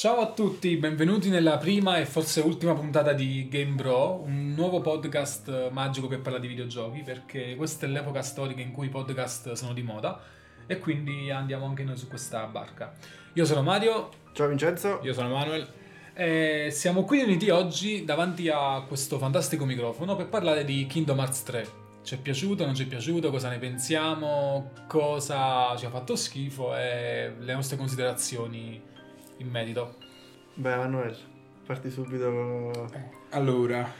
Ciao a tutti, benvenuti nella prima e forse ultima puntata di Game Bro, un nuovo podcast magico che parla di videogiochi, perché questa è l'epoca storica in cui i podcast sono di moda e quindi andiamo anche noi su questa barca. Io sono Mario. Ciao Vincenzo. Io sono Manuel. E siamo qui uniti oggi davanti a questo fantastico microfono per parlare di Kingdom Hearts 3. Ci è piaciuto, non ci è piaciuto, cosa ne pensiamo, cosa ci ha fatto schifo e le nostre considerazioni in merito. Beh, Manuel, parti subito. Allora,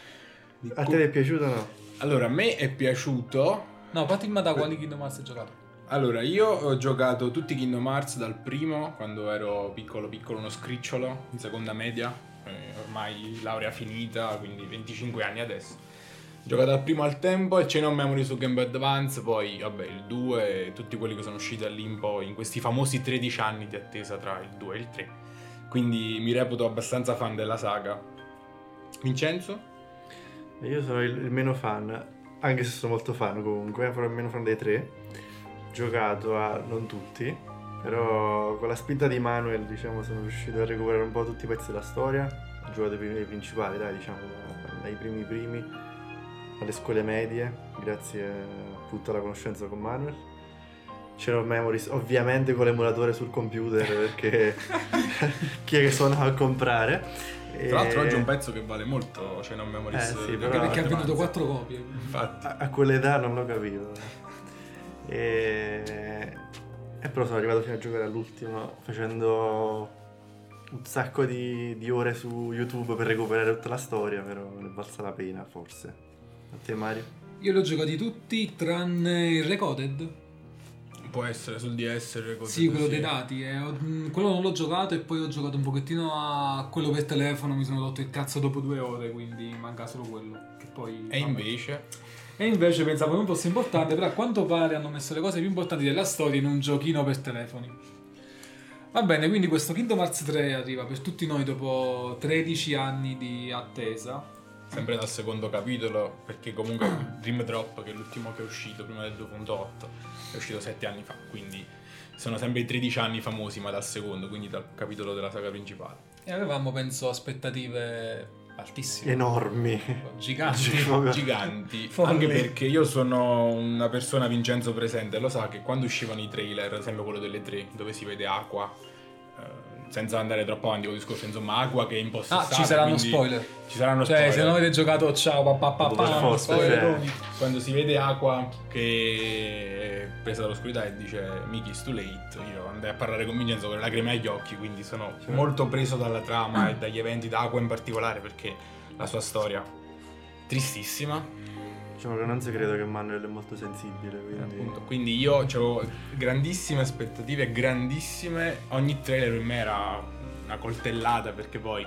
A te è piaciuto o no? allora, a me è piaciuto. No, parti ma da quali Kingdom Hearts hai giocato? Allora, io ho giocato tutti i Kingdom Hearts dal primo, quando ero piccolo piccolo, uno scricciolo, in seconda media, eh, ormai laurea finita, quindi 25 anni adesso. Ho giocato dal primo al tempo e Chain of Memory su Game Boy Advance, poi vabbè il 2 e tutti quelli che sono usciti da lì in poi, in questi famosi 13 anni di attesa tra il 2 e il 3. Quindi mi reputo abbastanza fan della saga. Vincenzo? Io sono il, meno fan, anche se sono molto fan comunque, però il meno fan dei tre. Giocato a non tutti, però con la spinta di Manuel, diciamo, sono riuscito a recuperare un po' tutti i pezzi della storia. Ho giocato i principali, dai, diciamo, da- dai primi primi alle scuole medie, grazie appunto alla conoscenza con Manuel. C'era Memories, ovviamente con l'emulatore sul computer, perché chi è che suonava a comprare? Tra l'altro E- oggi è un pezzo che vale molto, of Memories. Eh, sì, di però- Game Perché ha venduto. 4 copie. Infatti. a, a quell'età non l'ho capito. E... e però sono arrivato fino a giocare all'ultimo facendo un sacco di, di ore su YouTube per recuperare tutta la storia, però ne è valsa la pena forse. A te Mario? Io li ho giocati tutti tranne il Recoded. Può essere sul DS cose Sì, quello così. dei dati. eh, mh, quello non l'ho giocato e poi ho giocato un pochettino a quello per telefono. Mi sono rotto il cazzo dopo due ore, quindi manca solo quello. Che poi, E vabbè. invece, E invece pensavo non fosse importante, però a quanto pare hanno messo le cose più importanti della storia in un giochino per telefoni. Va bene, quindi questo Kingdom Hearts 3 arriva per tutti noi dopo 13 anni di attesa. Sempre dal secondo capitolo, perché comunque Dream Drop, che è l'ultimo che è uscito prima del 2.8, è uscito 7 anni fa, quindi sono sempre i 13 anni famosi, ma dal secondo, quindi dal capitolo della saga principale. E avevamo, penso, aspettative altissime. Enormi. Giganti. Giganti, Folli. anche perché io sono una persona Vincenzo presente, lo sa che quando uscivano i trailer, sempre quello delle tre, dove si vede Aqua, eh, senza andare troppo avanti con il discorso, insomma, Aqua che è impossessata. Ah, ci saranno spoiler. Ci saranno Cioè, spoiler. se non avete giocato, ciao, pa, pa, pa, forza, spoileroni. cioè. Quando si vede Aqua che è presa dall'oscurità e dice Miki it's too late, io andai a parlare con Vincenzo con le lacrime agli occhi, quindi sono Certo. molto preso dalla trama e dagli eventi da Aqua in particolare perché la sua storia tristissima. Diciamo che non si credo che Manuel è molto sensibile, quindi... Appunto. Quindi io avevo grandissime aspettative, grandissime. Ogni trailer per me era una coltellata perché poi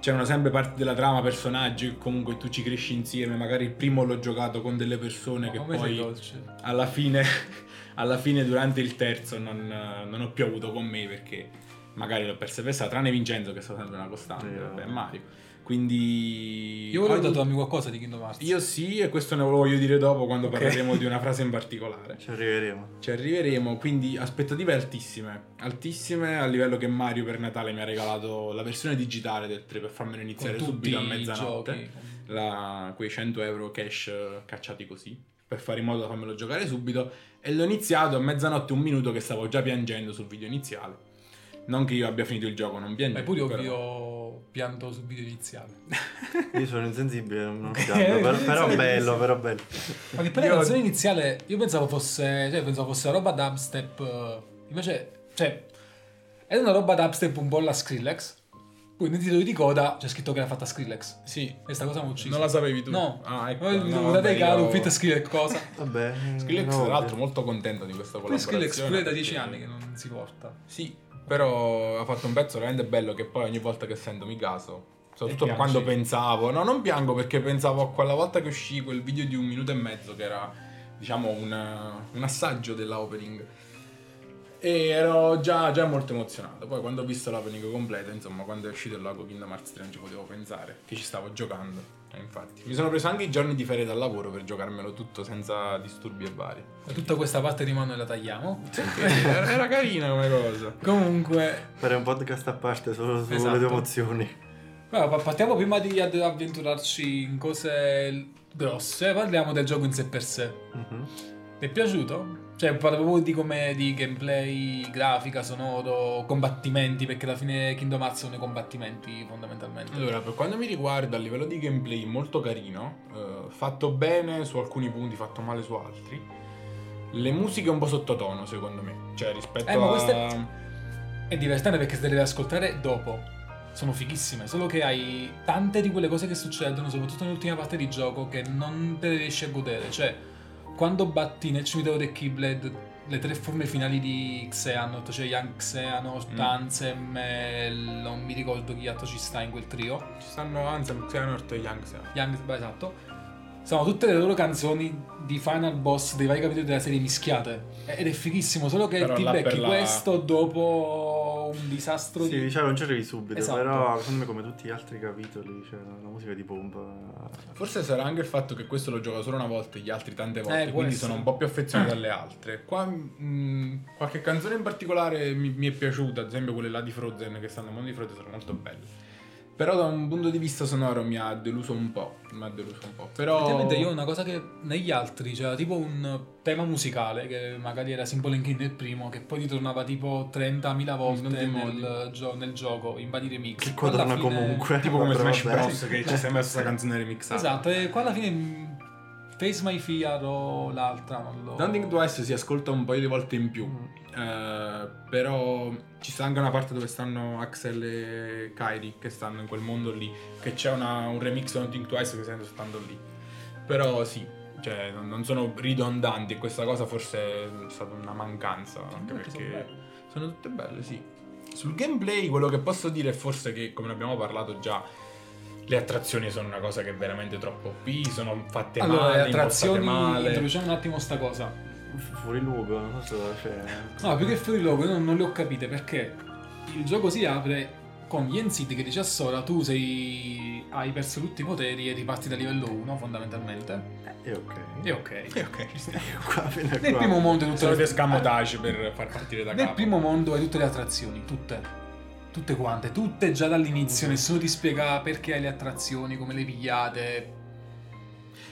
c'erano sempre parti della trama, personaggi che comunque tu ci cresci insieme. Magari il primo l'ho giocato con delle persone che Come sei poi dolce. alla fine, alla fine durante il terzo non, non ho più avuto con me perché magari l'ho persa per strada, tranne Vincenzo che è stato sempre una costante, Sì, vabbè, eh. Mario. Quindi... Io volevo dato dammi qualcosa di Kingdom Hearts. Io sì, e questo ne voglio dire dopo quando Ok. parleremo di una frase in particolare. Ci arriveremo. Ci arriveremo, quindi aspettative altissime. Altissime a livello che Mario per Natale mi ha regalato la versione digitale del 3 per farmelo iniziare subito a mezzanotte. La- quei 100 euro cash cacciati così. Per fare in modo da farmelo giocare subito. E l'ho iniziato a mezzanotte un minuto che stavo già piangendo sul video iniziale. Non che io abbia finito il gioco, non piangendo. Beh, pure io però- pianto sul video iniziale. Io sono insensibile, non piango, però, però bello, però bello. Ma che poi Io- la canzone iniziale io pensavo fosse, cioè pensavo fosse roba dubstep, eh, invece, cioè, è una roba dubstep un po' alla Skrillex. Poi nei titoli di coda c'è scritto che l'ha fatta Skrillex. Sì. E sta cosa mi ha ucciso. Non la sapevi tu? No. Ah, ecco. Poi No, guardate vabbè, i caro, io- fit Skrillex cosa. Vabbè. Skrillex, no, tra l'altro, molto contento di questa Poi collaborazione. Skrillex pure da 10 anni che non si porta. Sì, però ha fatto un pezzo veramente bello che poi ogni volta che sento mi caso. Soprattutto quando pensavo, no, non piango perché pensavo a quella volta che uscì quel video di un minuto e mezzo che era, diciamo, un, un assaggio della opening. E ero già, già molto emozionato. Poi quando ho visto l'opening completa, insomma, quando è uscito il logo Kingdom Hearts 3 non ci potevo pensare che ci stavo giocando. Eh, infatti. Mi sono preso anche i giorni di ferie dal lavoro per giocarmelo tutto senza disturbi e vari. Tutta questa parte di mano la tagliamo. era, era carina come cosa. Comunque, Fare un podcast a parte solo sulle Esatto. tue emozioni. Pa- partiamo prima di avventurarci in cose grosse, parliamo del gioco in sé per sé. Mhm. Ti è piaciuto? Cioè, parlo proprio di come di gameplay, grafica, sonoro, combattimenti, perché alla fine Kingdom Hearts sono i combattimenti fondamentalmente. Allora, per quanto mi riguarda, a livello di gameplay molto carino, eh, fatto bene su alcuni punti, fatto male su altri. Le musiche un po' sottotono, secondo me. Cioè, rispetto Eh, ma a... questo è- È divertente perché se le devi ascoltare dopo. Sono fighissime, solo che hai tante di quelle cose che succedono, soprattutto nell'ultima parte di gioco, che non te le riesci a godere. Cioè, quando batti nel cimitero del Keyblade le tre forme finali di Xehanort, cioè Young Xehanort, Mm. Ansem e non mi ricordo chi altro ci sta in quel trio. Ci stanno Ansem, Xehanort e Young Xehanort. Young, beh, esatto. Sono tutte le loro canzoni di final boss dei vari capitoli della serie mischiate. Ed è fighissimo, solo che Però ti becchi la- questo dopo un disastro Sì, di... diciamo, non c'avevi subito, Esatto. però secondo me come tutti gli altri capitoli c'è la musica di pompa. Forse sarà anche il fatto che questo lo gioca solo una volta e gli altri tante volte, Eh, quindi essere. sono un po' più affezionato alle altre. Qua mh, qualche canzone in particolare mi, mi è piaciuta, ad esempio quelle là di Frozen che stanno nel mondo di Frozen sono molto belle. Però da un punto di vista sonoro mi ha deluso un po', mi ha deluso un po'. Però io ho una cosa che negli altri c'era tipo un tema musicale che magari era Simple and King nel primo che poi ritornava tipo 30.000 volte nel, gio- nel gioco in vari remix. Che Qua alla quadrano fine- comunque. tipo come Smash. Bros che c'è sempre la stessa canzone remixata. Esatto, e qua alla fine Face My Fear o l'altra non lo... Think Twice si ascolta un paio di volte in più, Mm. eh, però ci sta anche una parte dove stanno Axel e Kairi che stanno in quel mondo lì, che c'è una- un remix di Think Twice che si sente soltanto lì. Però sì, cioè non sono ridondanti e questa cosa forse è stata una mancanza, anche sono perché belle. sono tutte belle, sì. Sul gameplay quello che posso dire è forse che, come ne abbiamo parlato già, le attrazioni sono una cosa che è veramente troppo OP, sono fatte Allora, male, le attrazioni, impostate male. introduciamo un attimo sta cosa. Fu- Fuori luogo, non so se c'è. No, più che fuori luogo, non, non le ho capite perché il gioco si apre con Yen Sid che dice a Sora tu sei hai perso tutti i poteri e riparti da livello 1 fondamentalmente. E ok. E ok. Eh, ok. Qua, Nel qua. primo mondo hai tutte Solito le escamotage per far partire da Nel capo. primo mondo hai tutte le attrazioni, tutte. Tutte quante, tutte già dall'inizio, nessuno ti spiega perché hai le attrazioni, come le pigliate.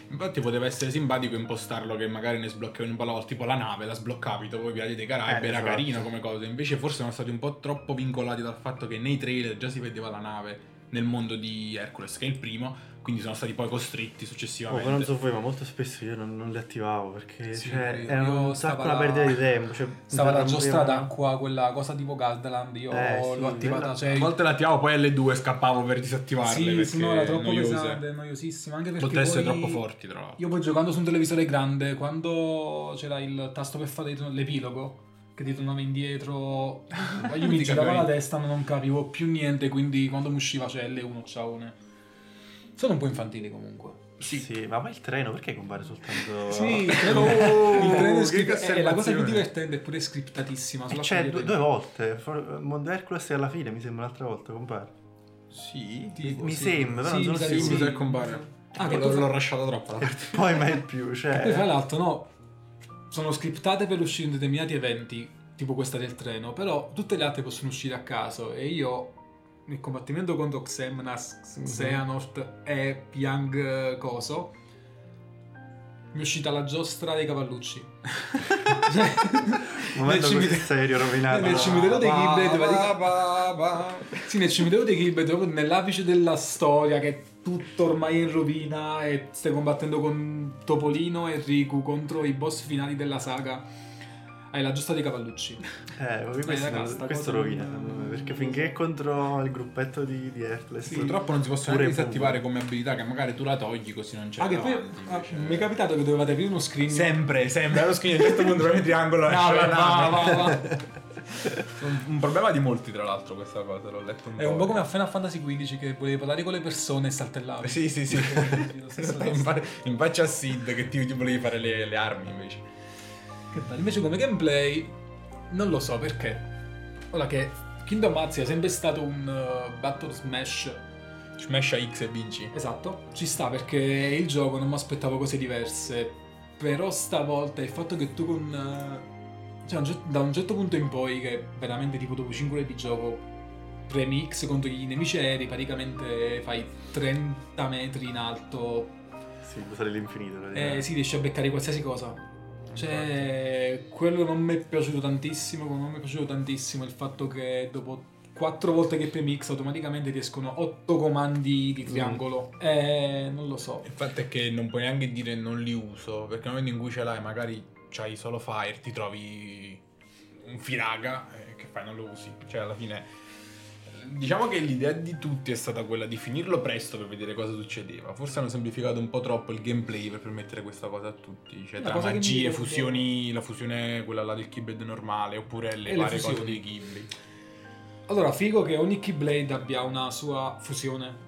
Infatti poteva essere simpatico impostarlo che magari ne sbloccavi un po' alla volta, tipo la nave, la sbloccavi dopo i Pirati dei Caraibi, Eh, era esatto. carino come cosa. Invece forse sono stati un po' troppo vincolati dal fatto che nei trailer già si vedeva la nave nel mondo di Hercules, che è il primo, quindi sono stati poi costretti Oh, successivamente. poi non so voi, ma molto spesso io non, non le attivavo perché Sì, cioè, io un sacco una la- perdita di tempo. Cioè, Stava la giostra d'acqua, quella cosa tipo Gardaland, io Eh, sì, l'ho attivata, quella- cioè... A volte la attivavo, poi alle due scappavo per disattivarle Sì, perché sì, no, era troppo noiose. pesante, noiosissima, anche perché Potesse essere poi- troppo forti, tra l'altro. Io poi giocando su un televisore grande, quando c'era il tasto per fare il- l'epilogo, che ti tornava indietro, io mi girava la testa, non capivo più niente, quindi quando mi usciva c'è L1, ciaone. Sono un po' infantili comunque. Sì. ma poi il treno perché compare soltanto. Sì, il Oh, treno, il treno è script- e la cosa più divertente è pure scriptatissima. E sulla c'è serie due, due volte. For- Mondo Hercules e alla fine mi sembra un'altra volta compare. Sì, Tipo, mi sì. sembra, però Sì, non sono sì, sicuro. che compare. Ah, che l'ho, l'ho lasciato troppo la parte. Poi mai più, cioè. Poi fra l'altro no, sono scriptate per uscire in determinati eventi, tipo questa del treno, però tutte le altre possono uscire a caso e io nel combattimento contro Xemnas, Mhm. Xehanort e Young eh, Coso mi è uscita la giostra dei cavallucci. Cioè, momento nel serio rovinato. nel cimitero dei ba. Sì, nel cimitero dei Gilbert, proprio nell'apice della storia, che è tutto ormai in rovina e stai combattendo con Topolino e Riku contro i boss finali della saga. Hai la giusta dei cavallucci. Eh, ma questo, raga, sta questo rovina, non- perché finché è contro il gruppetto di, di Hercules. Sì. Purtroppo non si possono neanche disattivare come abilità, che magari tu la togli così non c'è. Ah, che poi ah, mi è capitato che dovevate aprire uno screen. Sempre, sempre. Allo schermo, a un certo punto premi triangolo. No, nave. va, va. Un, un problema di molti, tra l'altro, questa cosa. L'ho letto un po'. È un po' come a Final Fantasy XV che volevi parlare con le persone e saltellavi. Sì, sì, sì. In, fa- in faccia a Sid che ti, ti volevi fare le, le armi invece. Che bello. Invece come gameplay non lo so perché. Ora che Kingdom Hearts è sempre stato un uh, battle smash Smasha X e vinci. Esatto, ci sta perché il gioco non mi aspettavo cose diverse, però stavolta il fatto che tu con... eh, Cioè, un cer- da un certo punto in poi, che veramente tipo dopo 5 ore di gioco, premi X contro i nemici aerei, praticamente fai 30 metri in alto, Sì, può usare l'infinito. e praticamente. si riesce a beccare qualsiasi cosa. Cioè, quello non mi è piaciuto tantissimo, non mi è piaciuto tantissimo il fatto che dopo 4 volte che premi X automaticamente ti escono 8 comandi di triangolo. E non lo so. Il fatto è che non puoi neanche dire non li uso, perché nel momento in cui ce l'hai, magari c'hai solo Fire, ti trovi un Firaga, eh, che fai? Non lo usi. Cioè, alla fine. Diciamo che l'idea di tutti è stata quella di finirlo presto per vedere cosa succedeva. Forse hanno semplificato un po' troppo il gameplay per permettere questa cosa a tutti. Cioè, La tra magie, fusioni, la fusione, quella là del Keyblade normale, oppure le E le varie cose fusioni. dei Keyblade. Allora, figo che ogni Keyblade abbia una sua fusione.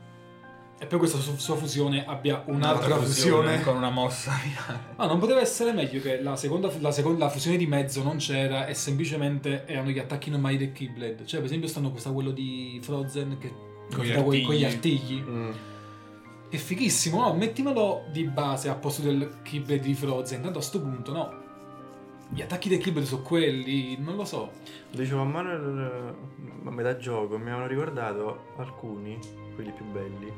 E poi questa su- sua fusione abbia un'altra fusione. con una mossa finale. Ma non poteva essere meglio che la seconda, la seconda la fusione di mezzo non c'era e semplicemente erano gli attacchi normali del Keyblade. Cioè, per esempio, stanno questa quello di Frozen che Con gli con, con gli artigli. artigli. Mm. Che fighissimo, no? Mettimelo di base a posto del Keyblade di Frozen. Tanto a sto punto, no. Gli attacchi del Keyblade sono quelli, non lo so. Lo dicevo a Manuel a metà gioco, mi avevano ricordato alcuni, quelli più belli,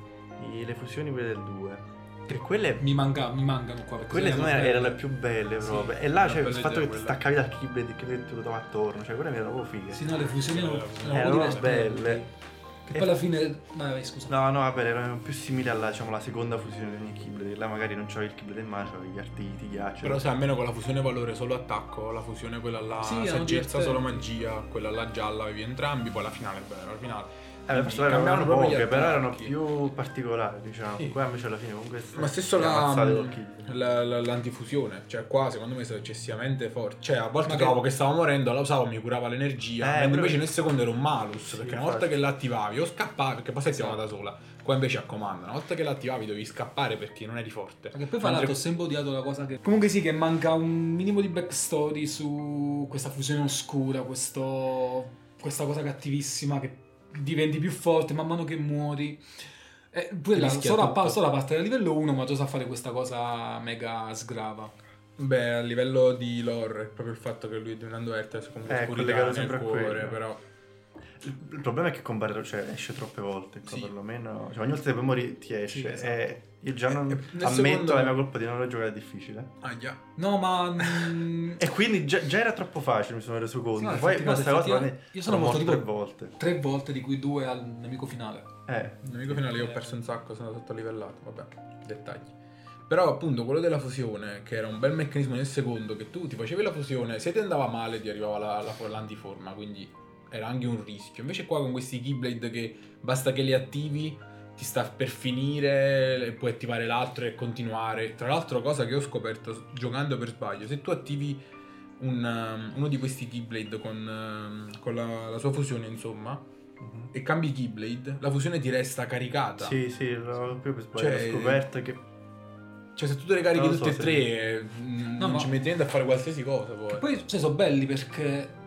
i- le fusioni quelle del 2. E quelle, Mi, manca- mi mancano qua. perché quelle erano secondo me erano le più belle Sì, proprio. E là c'è il belle fatto che ti staccavi dal keyblade che ti ruotava attorno, cioè quelle mi erano proprio fighe. Sì, no, le fusioni erano, erano Erano belle. Che poi alla fine... Vai, scusa. No, no, vabbè, erano più simili alla diciamo, la seconda fusione di ogni keyblade. Là magari non c'avevi il keyblade in mano, c'avevi gli artigli, i ghiacci. Però sai, almeno con la fusione valore solo attacco, la fusione quella là Sì, saggezza solo magia, quella là gialla avevi entrambi, poi la finale beh, la finale. Eh, le Cambiavano erano poche, però erano più particolari, diciamo. Sì. Qua invece alla fine comunque Ma stesso la, keyblade. la- la- l'antifusione, cioè qua secondo me sono eccessivamente forti. Cioè a volte Ma che- trovavo che stavo morendo, la usavo, mi curava l'energia, Eh, invece nel secondo era un malus, Sì, perché una volta che l'attivavi o scappavi, perché poi attivava Esatto. da sola, qua invece a comando, una volta che l'attivavi dovevi scappare perché non eri forte. Perché poi fra l'altro ho sempre odiato la cosa che... Comunque sì, che manca un minimo di backstory su questa fusione oscura, questo... questa cosa cattivissima che diventi più forte man mano che muori. E poi la, Rischia solo, a, pa- solo a parte da livello 1, ma già sa fare questa cosa mega sgrava. Beh, a livello di lore, è proprio il fatto che lui diventando Hertes comunque Eh, oscurità collegato nel cuore, quello. però... Il, il problema è che compare, cioè esce troppe volte, Sì. perlomeno. Cioè ogni volta che poi muori ti esce. Sì, esatto. E io già non E- e nel ammetto secondo- la mia colpa di non aver giocato difficile. Ah già. No, ma... mm, E quindi già, già era troppo facile, mi sono reso conto. No, Poi questa cosa io sono morto tre volte. tre volte, di cui due al nemico finale. Eh, Nemico finale io ho perso un sacco, sono sottolivellato, vabbè, dettagli. Però appunto quello della fusione, che era un bel meccanismo nel secondo, che tu ti facevi la fusione, se ti andava male ti arrivava la, la- l'antiforma, quindi era anche un rischio. Invece qua con questi Keyblade che basta che li attivi, ti sta per finire, e puoi attivare l'altro e continuare. Tra l'altro cosa che ho scoperto giocando per sbaglio, se tu attivi un, um, uno di questi Keyblade con, um, con la, la sua fusione insomma, mhm. e cambi Keyblade, la fusione ti resta caricata. sì, sì, l'ho proprio per sbaglio. Cioè, ho scoperto che Cioè, se tu te le carichi lo tutte so e se- tre, mm, No, non ma- ci metti niente a fare qualsiasi cosa. Poi. Che poi cioè, sono belli perché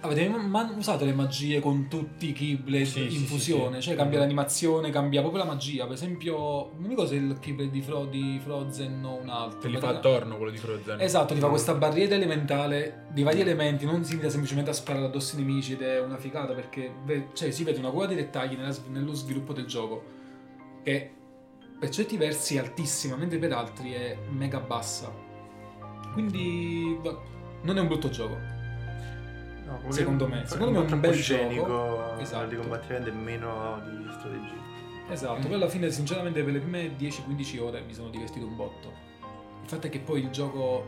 avete mai usato le magie con tutti i Keyblade Sì, in sì, fusione? sì. Cioè cambia l'animazione, cambia proprio la magia. Per esempio, non mi ricordo se il Keyblade di, Fro- di Frozen o un altro. Te li fa attorno quello di Frozen. Esatto, ti fa questa barriera elementale di vari elementi, non si limita semplicemente a sparare addosso ai nemici ed è una figata perché ve- cioè, si vede una cura di dettagli nella nello sviluppo del gioco che per certi versi è altissima, mentre per altri è mega bassa. Quindi non è un brutto gioco. No, Secondo me. Secondo me è un bel gioco. di Esatto. combattimento e meno di strategia. Esatto, Mm. poi alla fine sinceramente per le prime 10-15 ore mi sono divertito un botto. Il fatto è che poi il gioco...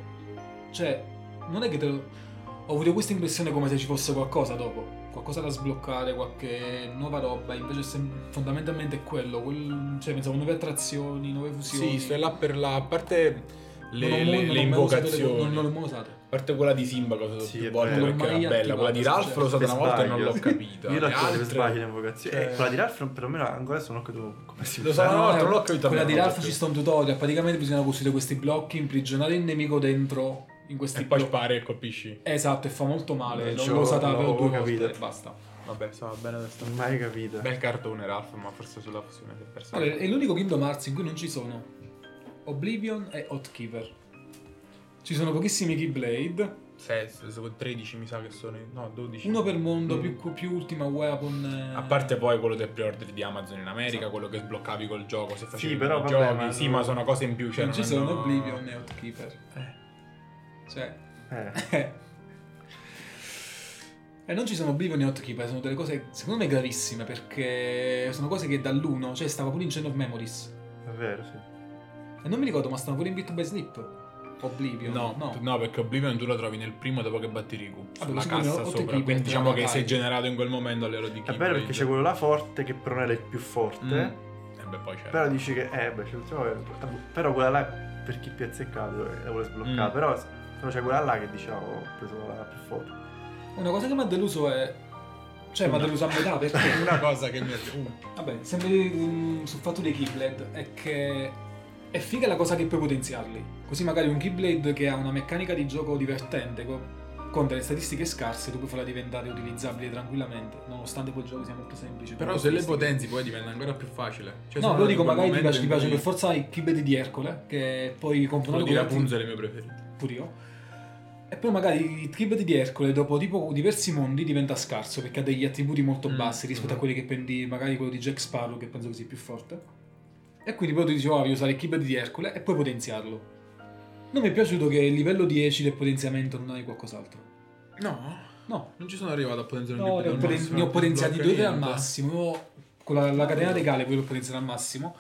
Cioè, non è che te lo... Ho avuto questa impressione come se ci fosse qualcosa dopo, qualcosa da sbloccare, qualche nuova roba, invece sem- fondamentalmente è quello, quel- cioè pensavo nuove attrazioni, nuove fusioni. Sì, stai là per la. A parte le, ho le- le ho le- invocazioni. Non, non l'ho mai usate. A parte quella di Simba, cosa so Sì, più volte vero. perché Non era bella. Quella di Ralph l'ho usata Per una volta e non l'ho capita. Io Le l'ho fatto per altre- sbaglio in invocazione. cioè- E quella di Ralph perlomeno ancora sono che tu come si Lo usa. so, no, No, no, non l'ho capita. Quella di Ralph ci sta un tutorial, praticamente bisogna costruire questi blocchi, imprigionare il nemico dentro in questi E poi blocchi. spari e colpisci. Esatto, e fa molto male. Non L'ho ho- usata non per ho due capito. volte e basta. vabbè, stava bene adesso. Mai capito. Bel cartone Ralph, ma forse sulla fusione si è perso. Allora, è l'unico Kingdom Hearts in cui non ci sono Oblivion e Hotkeeper. Ci sono pochissimi Keyblade, 13 mi sa che sono. No, 12. uno per mondo, Mm. più, più ultima weapon. eh. A parte poi quello del pre-order di Amazon in America, quello che sbloccavi col gioco se facevi Sì, però i vabbè, giochi. ma Sì, ma sono cose in più. Cioè non ci non sono hanno- Oblivion e Hotkeeper. Eh. Cioè, Eh. E non ci sono Oblivion e Hotkeeper, sono delle cose secondo me gravissime perché sono cose che dall'uno, cioè stava pure in Chain of Memories. È vero, sì. E non mi ricordo, ma stanno pure in Bit by Sleep. Oblivion. No, no. no. perché Oblivion tu lo trovi nel primo dopo che batti Riku. Sulla cassa sopra. Quindi diciamo che si è Makai. generato in quel momento a livello di È Keyblade. bello perché c'è quello là forte che però non è il più forte. Mm. E beh, poi c'è. Però dici che, eh, beh, gioco, però quella là è per chi più è azzeccato e la vuole sbloccare. Mm. Però, però c'è quella là che diciamo, ho preso la più forte. Una cosa che mi ha deluso è. Cioè, mi ha Una. deluso a metà perché. Una cosa che mi ha. Uh, Vabbè, sempre mm, sul fatto dei Keyblade è che è figa la cosa che puoi potenziarli. Così magari un Keyblade che ha una meccanica di gioco divertente, co- con delle statistiche scarse, tu puoi farla diventare utilizzabile tranquillamente, nonostante quel gioco sia molto semplice. però per se le potenzi poi diventa ancora più facile. Cioè, No, lo dico, magari ti piace, ti piace per forza i Keyblade di Ercole, che poi componendo Quello di Rapunzel è il mio preferito. pure io. E poi magari il Keyblade di Ercole dopo tipo diversi mondi diventa scarso perché ha degli attributi molto Mm, bassi rispetto mm. a quelli che prendi magari quello di Jack Sparrow che penso che sia più forte. E quindi poi tu dici, oh, voglio usare il Keyblade di Ercole e puoi potenziarlo. Non mi è piaciuto che il livello 10 del potenziamento non hai qualcos'altro. No, No, non ci sono arrivato a potenziare un no ne, ho, Keyblade al poten- ne ho potenziati sblocca due tre al niente. massimo. Con la, la catena regale poi l'ho potenziato al massimo.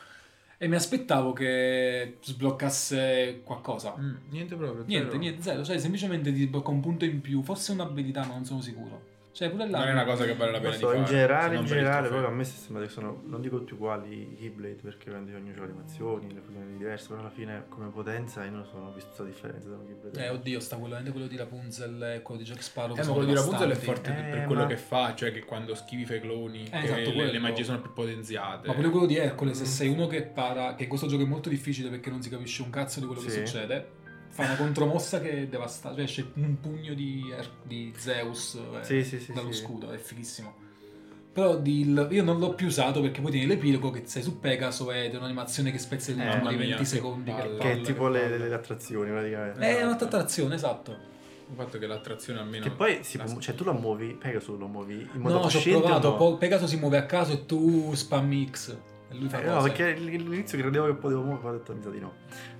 E mi aspettavo che sbloccasse qualcosa. Mm, niente proprio. Niente, zero. niente, zero. Cioè, semplicemente ti blocca un punto in più. Forse un'abilità, ma non sono sicuro. Cioè, pure là. Non è una cosa che vale la pena di so, fare. in generale, in generale, poi a me si sembra che sono, non dico tutti uguali i Keyblade perché ovviamente ognuno ha le animazioni, le fusioni diverse, però alla fine come potenza io non so, non ho visto la differenza tra un Keyblade. Eh, oddio, sta quello, quello di Rapunzel e quello di Jack Sparrow. Eh, che ma sono quello di Rapunzel è forte per- Eh, per quello ma- che fa, cioè che quando schivi fai cloni, che esatto, le, le magie sono più potenziate. Ma pure quello di Hercule, se sei uno che para, che questo gioco è molto difficile perché non si capisce un cazzo di quello che Sì. succede, fa una contromossa che è devastante. Cioè, esce un pugno di, Er- di Zeus eh, Sì, sì, sì, dallo sì. scudo, è fighissimo. Però di- il- io non l'ho più usato perché poi tieni l'epilogo che sei su Pegaso ed è un'animazione che spezza il Eh, ritmo mamma di 20 mia, secondi. Che, palle. Che è tipo che le, le- le attrazioni praticamente. È un'altra attrazione, esatto. Il fatto che l'attrazione almeno... Che poi si la- può, cioè tu lo muovi, Pegasus lo muovi in modo No, ci ho provato. no? Pegaso si muove a caso e tu spammi X. Lui fa Eh, no, perché all'inizio credevo che potevo muovere, ho detto mi sa di no.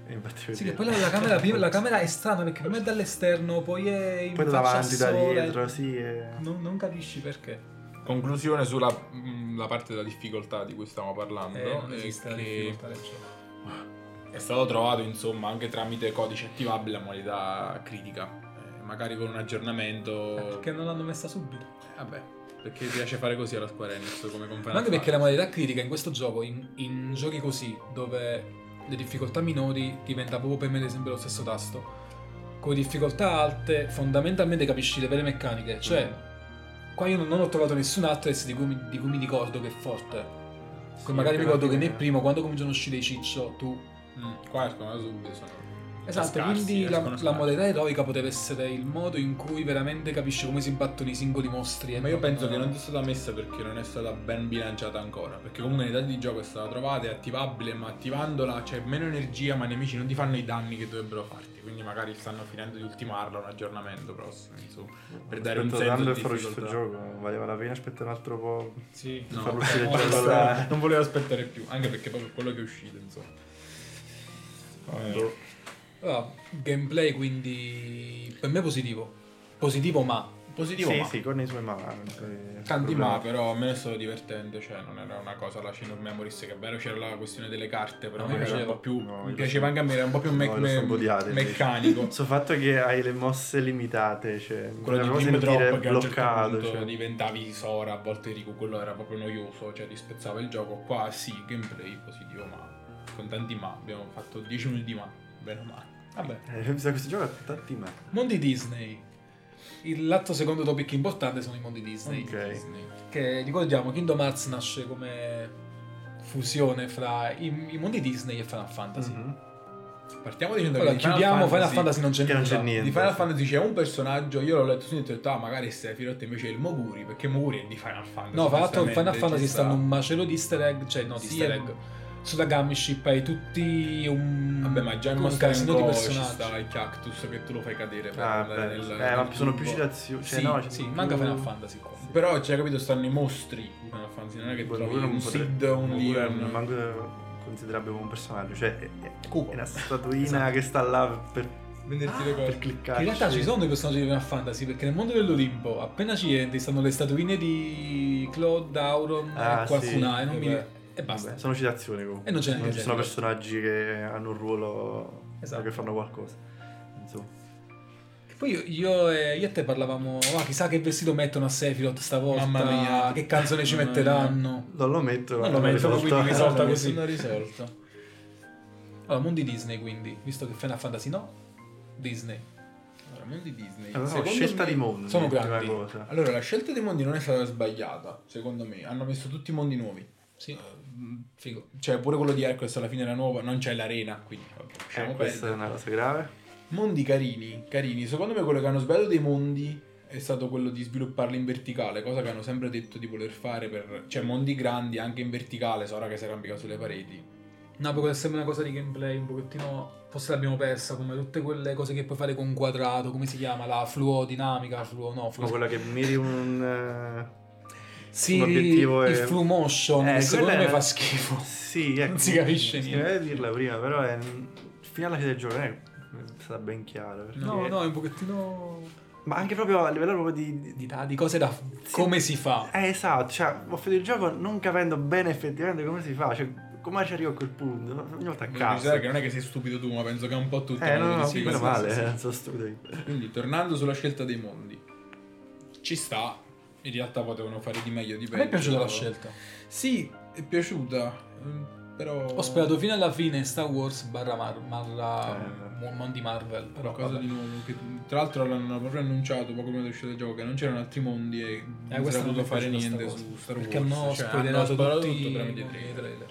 E infatti Sì, che poi la, la camera, la camera è strana perché prima è dall'esterno, poi è in poi da davanti, da dietro, sì. e- Non, non capisci perché. Conclusione sulla mm, la parte della difficoltà di cui stiamo parlando. Eh, non è esiste la che difficoltà del gioco. è stato trovato insomma anche tramite codice attivabile la modalità critica. Eh, magari con un aggiornamento... Eh, Perché non l'hanno messa subito. Eh, vabbè, perché piace fare così alla Square Enix come Final Ma anche perché la modalità critica in questo gioco, in, in giochi così, dove le difficoltà minori diventa proprio per me sempre lo stesso tasto, con difficoltà alte fondamentalmente capisci le vere meccaniche. Cioè, qua io non, non ho trovato nessun attress di cui, mi- di cui mi ricordo che è forte. Sì, magari mi ricordo che nel primo, quando cominciano a uscire i ciccio, tu Mm, qua escono subito, sono Esatto, scarsi, quindi la, escono la scarsi. modalità eroica poteva essere il modo in cui veramente capisci come si battono i singoli mostri. e Ma io non- penso che non sia stata messa perché non è stata ben bilanciata ancora. Perché comunque l'unità di gioco è stata trovata, è attivabile, ma attivandola c'è meno energia, ma i nemici non ti fanno i danni che dovrebbero farti. Quindi magari stanno finendo di ultimarla un aggiornamento prossimo. Insomma. Per dare un Aspetta senso di uscire questo difficoltà. gioco, valeva la pena aspettare un altro po'. Sì, No, farlo uscire volevo- da- non volevo aspettare più, anche perché proprio quello che è uscito, insomma. Quando- Ah, gameplay quindi per me positivo. Positivo ma Positivo, sì, ma sì, con i suoi ma. Tanti ma, però a me è stato divertente, cioè non era una cosa la Chain of Memories che è vero c'era la questione delle carte, però A me era un piaceva. po' più No, mi piaceva anche a me, era un po' più me- No, me- invece. meccanico. Sto fatto che hai le mosse limitate, cioè Quello di sentire Drop che a un certo bloccato, punto cioè. diventavi Sora, a volte Riku, quello era proprio noioso, cioè ti spezzava il gioco. Qua sì, gameplay positivo, ma con tanti ma, abbiamo fatto 10 minuti di ma, bene o male. Vabbè. Eh, che questo gioco ha tanti ma. Mondi Disney. Il l'altro secondo topic importante sono i mondi Disney. Ok. Disney. Che ricordiamo, Kingdom Hearts nasce come fusione fra i, i mondi Disney e Final Fantasy. Mhm. Partiamo dicendo Allora, che di chiudiamo Final Fantasy non c'è che non nulla. c'è niente. Di Final Fantasy c'è un personaggio, io l'ho letto su internet, ho detto, ah, magari Sephiroth invece è il Moguri, perché Moguri è di Final Fantasy. No, fra l'altro in Final Fantasy stanno un macello di easter egg, cioè no, di Sì, easter è- egg. Sulla Gummy Ship hai tutti un Vabbè, ma già in casino di personaggi. sta il cactus che tu lo fai cadere per Ah, andare beh, nel, eh, nel ma sono più citazioni. Cioè, Sì, no, sì, più- manca Final Fantasy qua. Però, cioè, capito, stanno i mostri di Final Fantasy, non è che trovi un potrebbe- Sid, un Leon. non manco considerabile come un personaggio, cioè è, è- una statuina Esatto. che sta là per, Venderti Ah, le cose. per cliccare. In realtà ci sono dei personaggi di Final Fantasy perché nel mondo dell'Olimpo appena ci entri stanno le statuine di Claude, Auron Ah, e qualcuna sì. e non mi. E basta. Vabbè, sono citazioni comunque. E non c'è non niente. ci sono personaggi che hanno un ruolo Esatto. che fanno qualcosa. Insomma. Poi io, io e, io e te parlavamo, ah, chissà che vestito mettono a Sephiroth stavolta, Mamma mia. che canzone ci metteranno. Non lo metto, Non ma lo metto, risolto. quindi risolta così. Nessuno risolto. Allora, mondi Disney quindi, visto che Final Fantasy no, Disney. Allora, mondi Disney. Allora, Secondo scelta me- di mondo. sono grandi. cosa. Allora, la scelta dei mondi non è stata sbagliata, secondo me. Hanno messo tutti i mondi nuovi. Sì, mm, figo. Cioè, pure quello di Hercules alla fine era nuovo, non c'è l'arena, quindi vabbè, Eh, questa è una cosa grave. Mondi carini, carini. Secondo me quello che hanno sbagliato dei mondi è stato quello di svilupparli in verticale, cosa che hanno sempre detto di voler fare per... Cioè, mondi grandi anche in verticale, so ora che si arrampica sulle pareti. No, perché sembra una cosa di gameplay un pochettino. Forse l'abbiamo persa, come tutte quelle cose che puoi fare con un quadrato, come si chiama? La fluodinamica, la fluo, no, Ma fluo... quella che miri un... Sì, un obiettivo il è- flu motion, Eh, secondo me è- fa schifo. Sì, ecco. Non si capisce sì, niente. Devo dirla prima, però è... fino alla fine del gioco non è stata ben perché- No, no, è un pochettino Ma anche proprio a livello proprio di... di- di, cose da come si fa. Eh, esatto, cioè, ho finito il gioco non capendo bene effettivamente come si fa, cioè, come ci arrivo a quel punto, ogni volta a caso. che non è che sei stupido tu, ma penso che un po' tutti Eh, no, no, sì, meno sì, male, sì, sì. eh, sono stupido. Quindi, tornando sulla scelta dei mondi, ci sta. In realtà potevano fare di meglio di A peggio. me è piaciuta la scelta. Sì, è piaciuta. mm, Però. Ho sperato fino alla fine Star Wars barra Mar- barra Eh. Mo- mondi Marvel. Però vabbè. di nuovo. Che, tra l'altro l'hanno proprio annunciato poco prima dell'uscita del gioco che non c'erano altri mondi e non si Eh, era potuto fare niente sta su cosa. Star Wars. Perché hanno cioè, spoilerato tutti i trailer. trailer.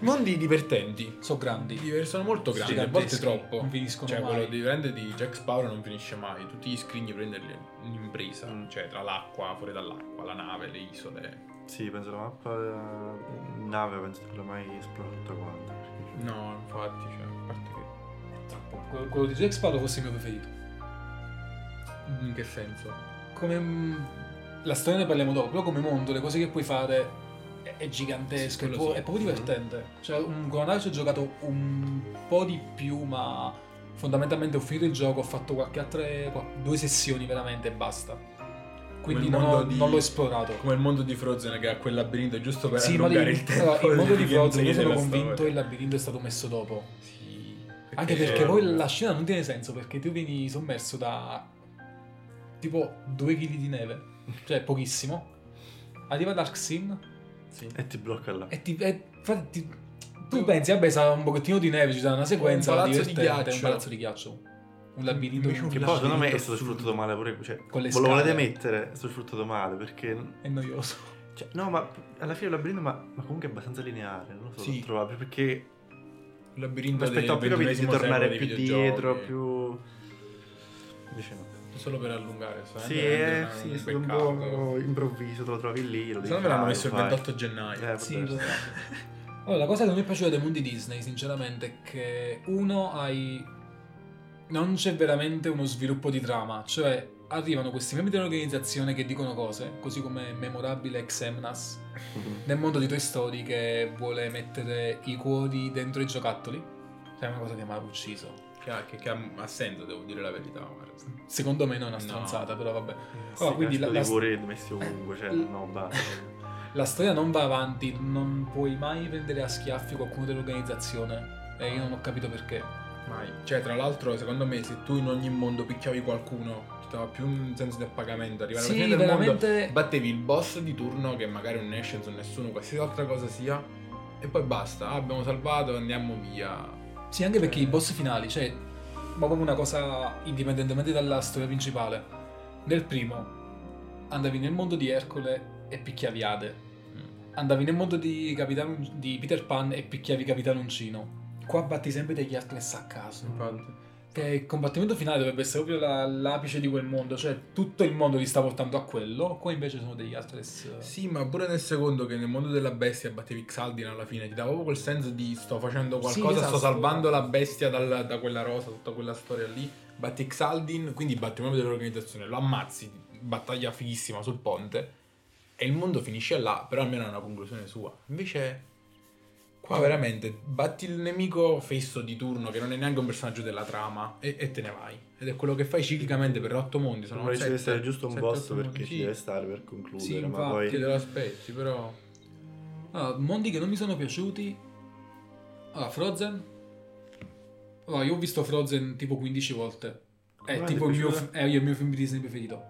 Mondi divertenti. Sono grandi. Diver- Sono molto grandi, a volte troppo. non finiscono cioè, mai. quello di prende di Jack Sparrow non finisce mai. Tutti gli scrigni prenderli un'impresa. Mm. Cioè, tra l'acqua, fuori dall'acqua, la nave, le isole. Sì, penso la mappa eh, nave, penso che non l'ho mai esplorato tutta quanta. perché- No, infatti, cioè, a parte che. Troppo. Quello- Quello di Jack Sparrow fosse il mio preferito. In che senso? Come mm, la storia ne parliamo dopo, però come mondo, le cose che puoi fare è, gigantesco, Sì, è, po- sì. è proprio divertente. Cioè, un Coronale ci ho giocato un po' di più, ma fondamentalmente ho finito il gioco, ho fatto qualche altra due sessioni veramente e basta. Quindi non, di- non l'ho esplorato. Come il mondo di Frozen che ha quel labirinto giusto per Sì, allungare di- il tempo. allora, il mondo di Frozen io sono convinto storia. il labirinto è stato messo dopo. Sì, Anche perché poi la scena non tiene senso perché tu vieni sommerso da tipo 2 kg di neve, cioè pochissimo. Arriva Dark Sim Sì. E ti blocca là. e ti, e ti- tu pensi, vabbè, sarà un pochettino di neve, ci sarà una sequenza Un palazzo di ghiaccio. un palazzo di ghiaccio. Un labirinto un Che un poi secondo me è stato sfruttato male pure. Cioè, Con le lo volete mettere, è stato sfruttato male perché. è noioso. Cioè, no, ma alla fine il labirinto, ma, ma comunque è abbastanza lineare. Non lo so, Sì. l'ho trovato perché. Il labirinto Mi aspettavo più capito, di tornare più dietro, più. Invece no. Solo per allungare. sta Sì, è, un sì, è stato un po' improvviso, te lo trovi lì. Lo Secondo me l'hanno messo il lo fai. 28 gennaio. Eh, Sì. Allora, la cosa che non mi è piaciuta dei mondi Disney, sinceramente, è che uno hai. Non c'è veramente uno sviluppo di trama, cioè arrivano questi membri dell'organizzazione che dicono cose, così come memorabile Xemnas nel mondo di Toy Story che vuole mettere i cuori dentro i giocattoli. Cioè, è una cosa che mi ha ucciso. Che, ha, che- che ha, senso, devo dire la verità. guarda. Secondo me non è una No. stronzata, però vabbè. Sì, Allora, quindi la- la- cuori messi ovunque, cioè, no, basta. La storia non va avanti, non puoi mai prendere a schiaffi qualcuno dell'organizzazione. E io non ho capito perché. Mai. Cioè, tra l'altro, secondo me, se tu in ogni mondo picchiavi qualcuno, ti dava più un senso di appagamento. Arrivare alla Sì, fine del veramente- mondo, battevi il boss di turno, che magari non esce su nessuno, qualsiasi altra cosa sia, e poi basta. Ah, abbiamo salvato, andiamo via. Sì, anche perché i boss finali, cioè, ma proprio una cosa indipendentemente dalla storia principale. Nel primo andavi nel mondo di Ercole e picchiavi Ade. Andavi nel mondo di, Capitano, di Peter Pan e picchiavi Capitano Uncino. qua batti sempre degli Heartless a caso. Infatti. Che il combattimento finale dovrebbe essere proprio la- l'apice di quel mondo, cioè tutto il mondo ti sta portando a quello, qua invece sono degli Heartless... eh, Sì, ma pure nel secondo che nel mondo della bestia battevi Xaldin alla fine, ti dava proprio quel senso di sto facendo Sì, qualcosa, esatto. sto salvando la bestia dal- da quella rosa, tutta quella storia lì. Batti Xaldin, quindi batti un membro dell'organizzazione, lo ammazzi, battaglia fighissima sul ponte e il mondo finisce là, però almeno ha una conclusione sua. Invece qua veramente batti il nemico fesso di turno che non è neanche un personaggio della trama e, e te ne vai. Ed è quello che fai ciclicamente per otto mondi, sono Ma ci deve essere giusto un boss perché ci deve stare per concludere, Sì, ma infatti, poi... che te lo aspetti, però... Allora, mondi che non mi sono piaciuti. Allora, Frozen. Allora, io ho visto Frozen tipo 15 volte. È tipo è il mio, è il mio film Disney preferito.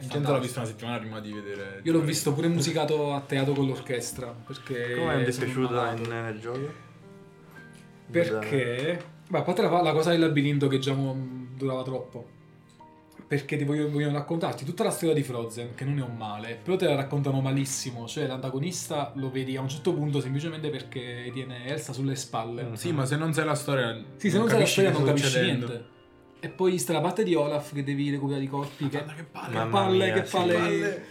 Intanto l'ho visto una settimana prima di vedere. Io l'ho visto pure musicato a teatro con l'orchestra. Perché. Come è malato. in- nel gioco? Perché. Beh, a parte la, la cosa del labirinto che già durava troppo. Perché ti voglio, vogliono raccontarti tutta la storia di Frozen, che non è un male, però te la raccontano malissimo. Cioè, l'antagonista lo vedi a un certo punto semplicemente perché tiene Elsa sulle spalle. Mm. Sì, ma se non sai la storia. Sì, se non sai la storia non capisci succedendo. niente. E poi sta la parte di Olaf che devi recuperare i corpi. Che, che palle. che palle, mia, che sì, palle. Palle.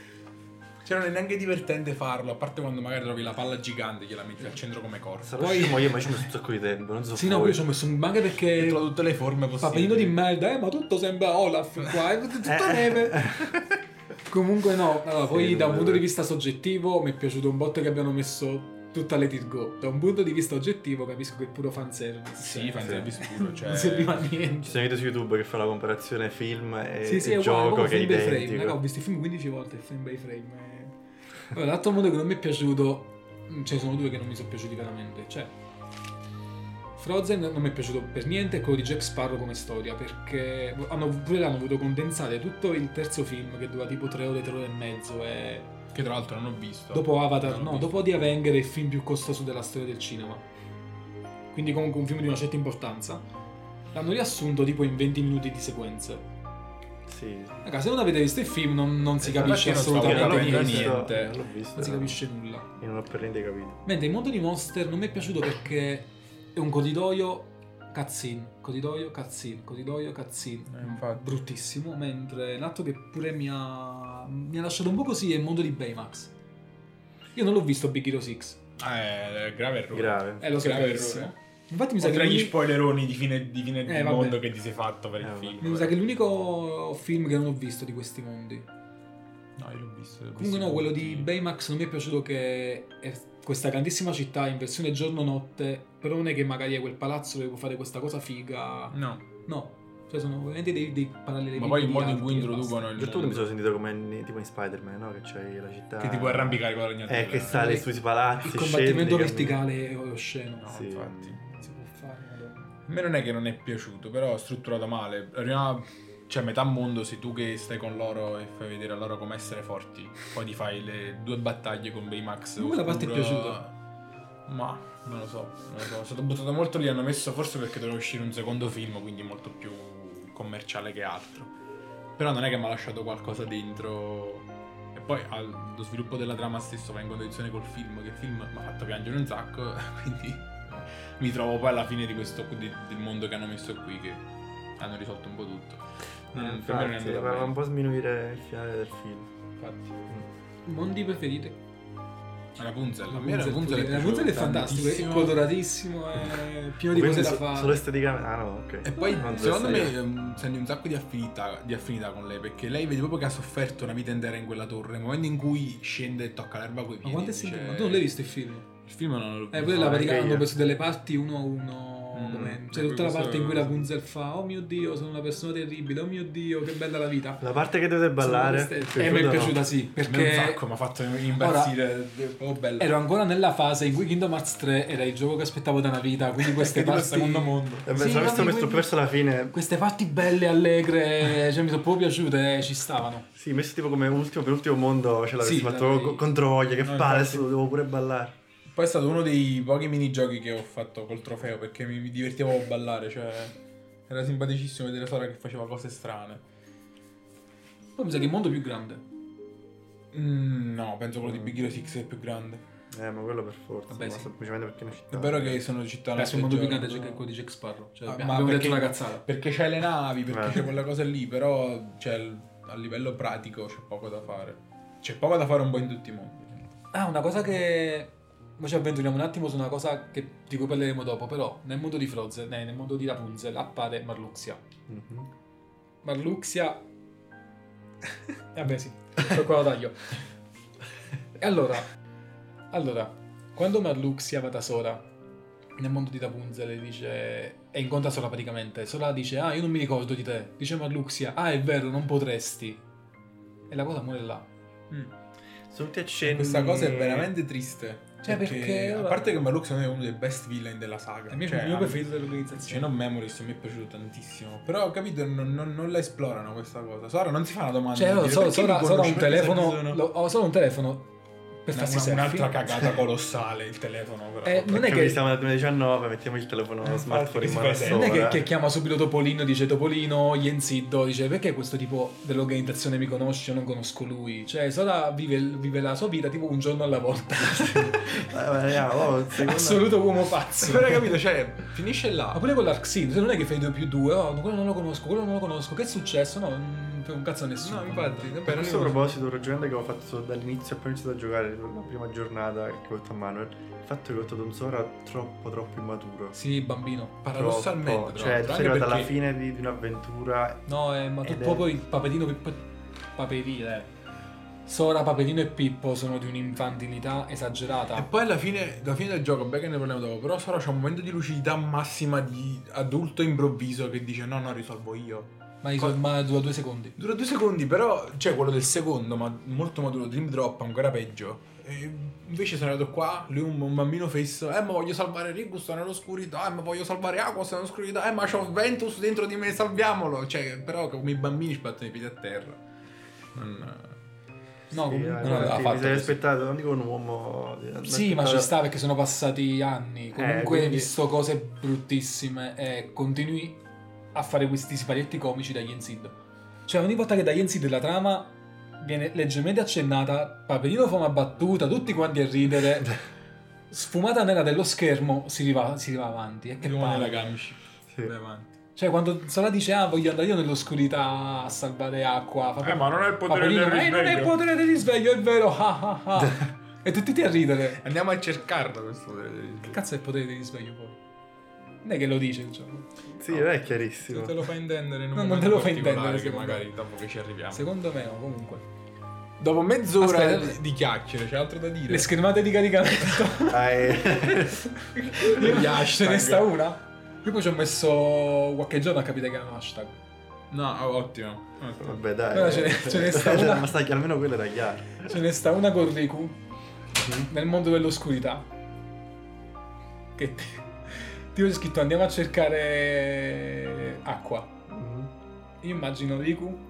Cioè, non è neanche divertente farlo, a parte quando magari trovi la palla gigante che la metti al centro come corpo. Sarò Poi- scemo io, ma ci ho messo un sacco di tempo, non so Sì, no, voi. io ci ho messo un anche perché. Dentro tutte le forme possibili. Papino di merda, eh, ma tutto sembra Olaf qua, è tutto Eh. neve. Comunque no, allora, poi Sì, da un punto di vista soggettivo mi è piaciuto un botto che abbiano messo tutta Let It Go. Da un punto di vista oggettivo capisco che è puro fanservice. Sì, Cioè, fanservice puro, cioè... Non serviva a niente. Ci sono video su YouTube che fanno la comparazione film e, Sì, sì, e è uguale, gioco che è by frame. identico. Raga, ho visto il film 15 volte, il frame by frame. eh. Allora, l'altro mondo che non mi è piaciuto, mm, ce ne sono due che non mi sono piaciuti veramente. Cioè, Frozen non mi è piaciuto per niente e quello di Jack Sparrow come storia, perché hanno, pure l'hanno voluto condensare tutto il terzo film che dura tipo 3 ore, 3 ore e mezzo. E Che tra l'altro non ho visto. dopo Avatar, Non no, visto. dopo The Avenger è il film più costoso della storia del cinema. Quindi comunque un film di una certa importanza. L'hanno riassunto tipo in 20 minuti di sequenze. Sì. Raga, se non avete visto il film non, non si Eh, capisce non assolutamente niente. niente. Non l'ho visto. Non si capisce nulla. Io non ho per niente capito. Mentre il mondo di Monster non mi è piaciuto perché è un corridoio cutscene, corridoio cutscene, corridoio cutscene. Eh. Bruttissimo, mentre l'altro che pure mi ha, mi ha lasciato un po' così è il mondo di Baymax. Io non l'ho visto Big Hero 6. Eh, grave errore. Grave. Eh, lo so Grave errore. Infatti mi sa, che Oltre agli l'uni- spoileroni di fine, di fine Eh, mondo che ti sei fatto per il Eh, vabbè. film. mi sa che è l'unico film che non ho visto di questi mondi. No, io l'ho visto. l'ho Comunque visto no, quello di. Baymax non mi è piaciuto che è questa grandissima città in versione giorno-notte, però non è che magari è quel palazzo dove può fare questa cosa figa. No, No, cioè sono veramente dei, dei paralleli. ma poi il modo in cui introducono il certo mi sono sentito come in- tipo in Spider-Man, no? Che c'hai la città... Che ti puoi arrampicare con la ragnatela. Eh, che sali sui palazzi, Il combattimento scendi, verticale è osceno. No, Sì. infatti. Non si può fare, madonna. A me non è che non è piaciuto, però è strutturato male. La prima, cioè metà mondo sei tu che stai con loro e fai vedere a loro come essere forti. Poi ti fai le due battaglie con Baymax. A me quella parte è piaciuta. Ma non lo so, non lo so. È stato buttato molto lì, hanno messo forse perché doveva uscire un secondo film, quindi molto più commerciale che altro. Però non è che mi ha lasciato qualcosa dentro. E poi allo sviluppo della trama stesso va in contraddizione col film, che il film mi ha fatto piangere un sacco, quindi mi trovo poi alla fine di questo di- del mondo che hanno messo qui che hanno risolto un po' tutto. Eh, Mm, per me non è infatti, un po' sminuire il finale del film. Infatti. Mondi preferiti? Rapunzel, a La me Rapunzel è Rapunzel è fantastico, è coloratissimo, è pieno di cose da fare. solo esteticamente... Ah no, ok. E poi Non secondo me ehm, senti un sacco di affinità, di affinità con lei perché lei vedi proprio che ha sofferto una vita intera in quella torre. Nel momento in cui scende e tocca l'erba coi Ma piedi. quanto è dice- sempre? Ma tu non l'hai visto il film? Il film non l'ho visto. Eh, poi la No, pratica anche hanno preso delle parti uno a uno. Mm, come- eh, C'è tutta la questo- parte in cui Rapunzel fa: Oh mio dio, sono una persona terribile. Oh mio dio, che bella la vita. La parte che dovete ballare... Sono ti Eh, mi è no? piaciuta, sì. Me un Perché sacco mi ha fatto impazzire. Oh, bello. ero ancora nella fase in cui Kingdom Hearts 3 era il gioco che aspettavo da una vita. Quindi queste parti. secondo mondo. Eh beh, Sì, se avessi infatti messo quelli- perso la fine... Queste parti belle, allegre, cioè mi sono proprio piaciute, eh, ci stavano. Sì, messo tipo come ultimo per ultimo mondo ce l'avresti Sì, fatto contro voglia, che No, palle, devo pure ballare. Poi è stato uno dei pochi minigiochi che ho fatto col trofeo perché mi, mi divertivo a ballare, cioè era simpaticissimo vedere Sora che faceva cose strane. Poi mi sa che il mondo è più grande. Mm, no, penso quello di Big Hero 6 è più grande. Eh, ma quello per forza. Vabbè, ma sì. semplicemente perché è una città. È vero che sono città Beh, sul mondo più grande c'è però- quello di Jack Sparrow. Cioè, Ah, abbiamo ma detto perché- una cazzata. Perché c'hai le navi, perché Eh. c'è quelle cose lì, però cioè, a livello pratico c'è poco da fare. C'è poco da fare un po' in tutti i mondi. Ah, una cosa che. Ora ci avventuriamo un attimo su una cosa che, di cui parleremo dopo, però nel mondo di Frozen, eh, nel mondo di Rapunzel appare Marluxia. Mhm. Marluxia. Vabbè, sì, qua lo taglio. E allora, allora, quando Marluxia va da Sora nel mondo di Rapunzel e dice. e incontra Sora praticamente, Sora dice: Ah, io non mi ricordo di te. Dice Marluxia: Ah, è vero, non potresti. E la cosa muore là. Sono tutti accenni. Questa cosa è veramente triste. Cioè, perché- A parte che Maluk secondo me è uno dei best villain della saga. È il mio, Cioè, il mio preferito dell'organizzazione. Cioè, non Memories mi è piaciuto tantissimo. Però ho capito, non, non- non la esplorano questa cosa. Sora non si fa una domanda. Cioè, perché solo, mi solo conosci? un Perché telefono. sono- lo- ho solo un telefono per farsi una- un'altra cagata colossale il telefono. Però. Eh, non è che- siamo nel 2019, mettiamo il telefono Eh, smartphone in mano Non è che, che chiama subito Topolino, dice Topolino, Yenziddo, dice perché questo tipo dell'organizzazione mi conosce, io non conosco lui. Cioè, Sora vive, vive la sua vita tipo un giorno alla volta. Ma oh, Assoluto uomo pazzo. Però hai capito, cioè, finisce Ma là. pure con l'Arxin, cioè non è che fai 2 più 2, oh, quello non lo conosco, quello non lo conosco, che è successo? No, non fai un cazzo a nessuno. No, infatti, A vabbè, non questo proposito, un ragionamento che avevo fatto dall'inizio, appena iniziato a giocare, la prima giornata che ho fatto a Manuel, il fatto che ho trovato un Sora troppo, troppo immaturo. Sì, bambino. paradossalmente, Troppo. Cioè, tu sei arrivato alla fine di, di un'avventura. No, eh, ma tu Ed è- proprio il papetino Pippo. Paperino, eh. Sora, Paperino e Pippo sono di un'infantilità esagerata. E poi alla fine, alla fine del gioco, beh che ne parliamo dopo, però Sora c'è un momento di lucidità massima di adulto improvviso che dice no, no, risolvo io. Ma, riso- ma dura due secondi. Dura due secondi, però c'è quello del secondo, ma molto maturo, Dream Drop, ancora peggio. E invece sono arrivato qua, lui un, un bambino fesso, eh ma voglio salvare Riku, sta nell'oscurità, eh ma voglio salvare Aqua, sta nell'oscurità, eh ma c'ho Ventus dentro di me, salviamolo. Cioè, però come i bambini ci battono i piedi a terra. Non... No, Sì, comunque eh, non l'aveva aveva fatto mi sarei così. aspettato, non dico un uomo. mi Sì, ma ci sta perché sono passati anni. Comunque hai quindi- visto cose bruttissime e continui a fare questi siparietti comici da Yenzid. Cioè, ogni volta che da Yenzid la trama viene leggermente accennata, Paperino fa una battuta, tutti quanti a ridere. Sfumata nera dello schermo, si riva, si riva avanti. E che Che nella palle. Gamici. Sì. Vai avanti. Cioè, quando Sora dice, ah, voglio andare io nell'oscurità a salvare acqua. fa- Eh, ma non è il potere Paperino, del "Eh, non è il risveglio." potere del risveglio, è vero. ah, ah, ah." e tutti a ridere. Andiamo a cercarlo questo potere del Che risveglio. cazzo è il potere del risveglio poi? Non è che lo dice, diciamo. Sì, non è chiarissimo. Se te lo fa intendere in un No, non te lo fa intendere, che magari dopo che ci arriviamo. Secondo me no, comunque. Dopo mezz'ora Aspetta. di- di chiacchiere, c'è altro da dire? Le schermate di caricamento. Gli Ce hashtag. ne sta una? Io poi ci ho messo qualche giorno a capire che era un hashtag. No, oh, ottimo. Vabbè, dai. Però ce ne- ce ne sta una. Ma sta che almeno quello era chiaro. Ce ne sta una con Riku nel mondo dell'oscurità. Che ti, ti ho scritto andiamo a cercare acqua. Mhm. Io immagino Riku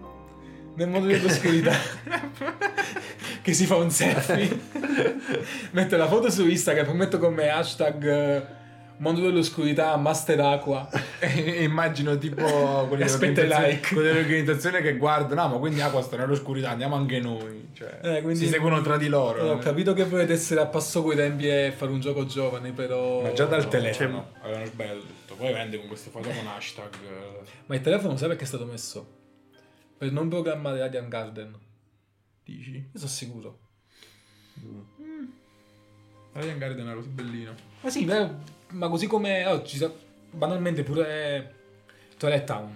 nel mondo dell'oscurità che si fa un selfie, mette la foto su Instagram, metto come hashtag mondo dell'oscurità Master Aqua. E, immagino tipo quelle Aspetta like. quelle organizzazioni che guardano, no, ma quindi acqua sta nell'oscurità, andiamo anche noi. Cioè, Eh, quindi- si seguono tra di loro. Ho eh. capito che volete essere a passo coi tempi e fare un gioco giovane, però... Ma già dal no. telefono avevano sbagliato tutto. Poi vende con queste foto con hashtag. Ma il telefono sai perché è stato messo? Per non programmare Radiant Garden. Dici? Io sono sicuro. Radiant Garden era così bellino. Ma sì, beh, ma così come oggi, sa- banalmente pure Twilight Town.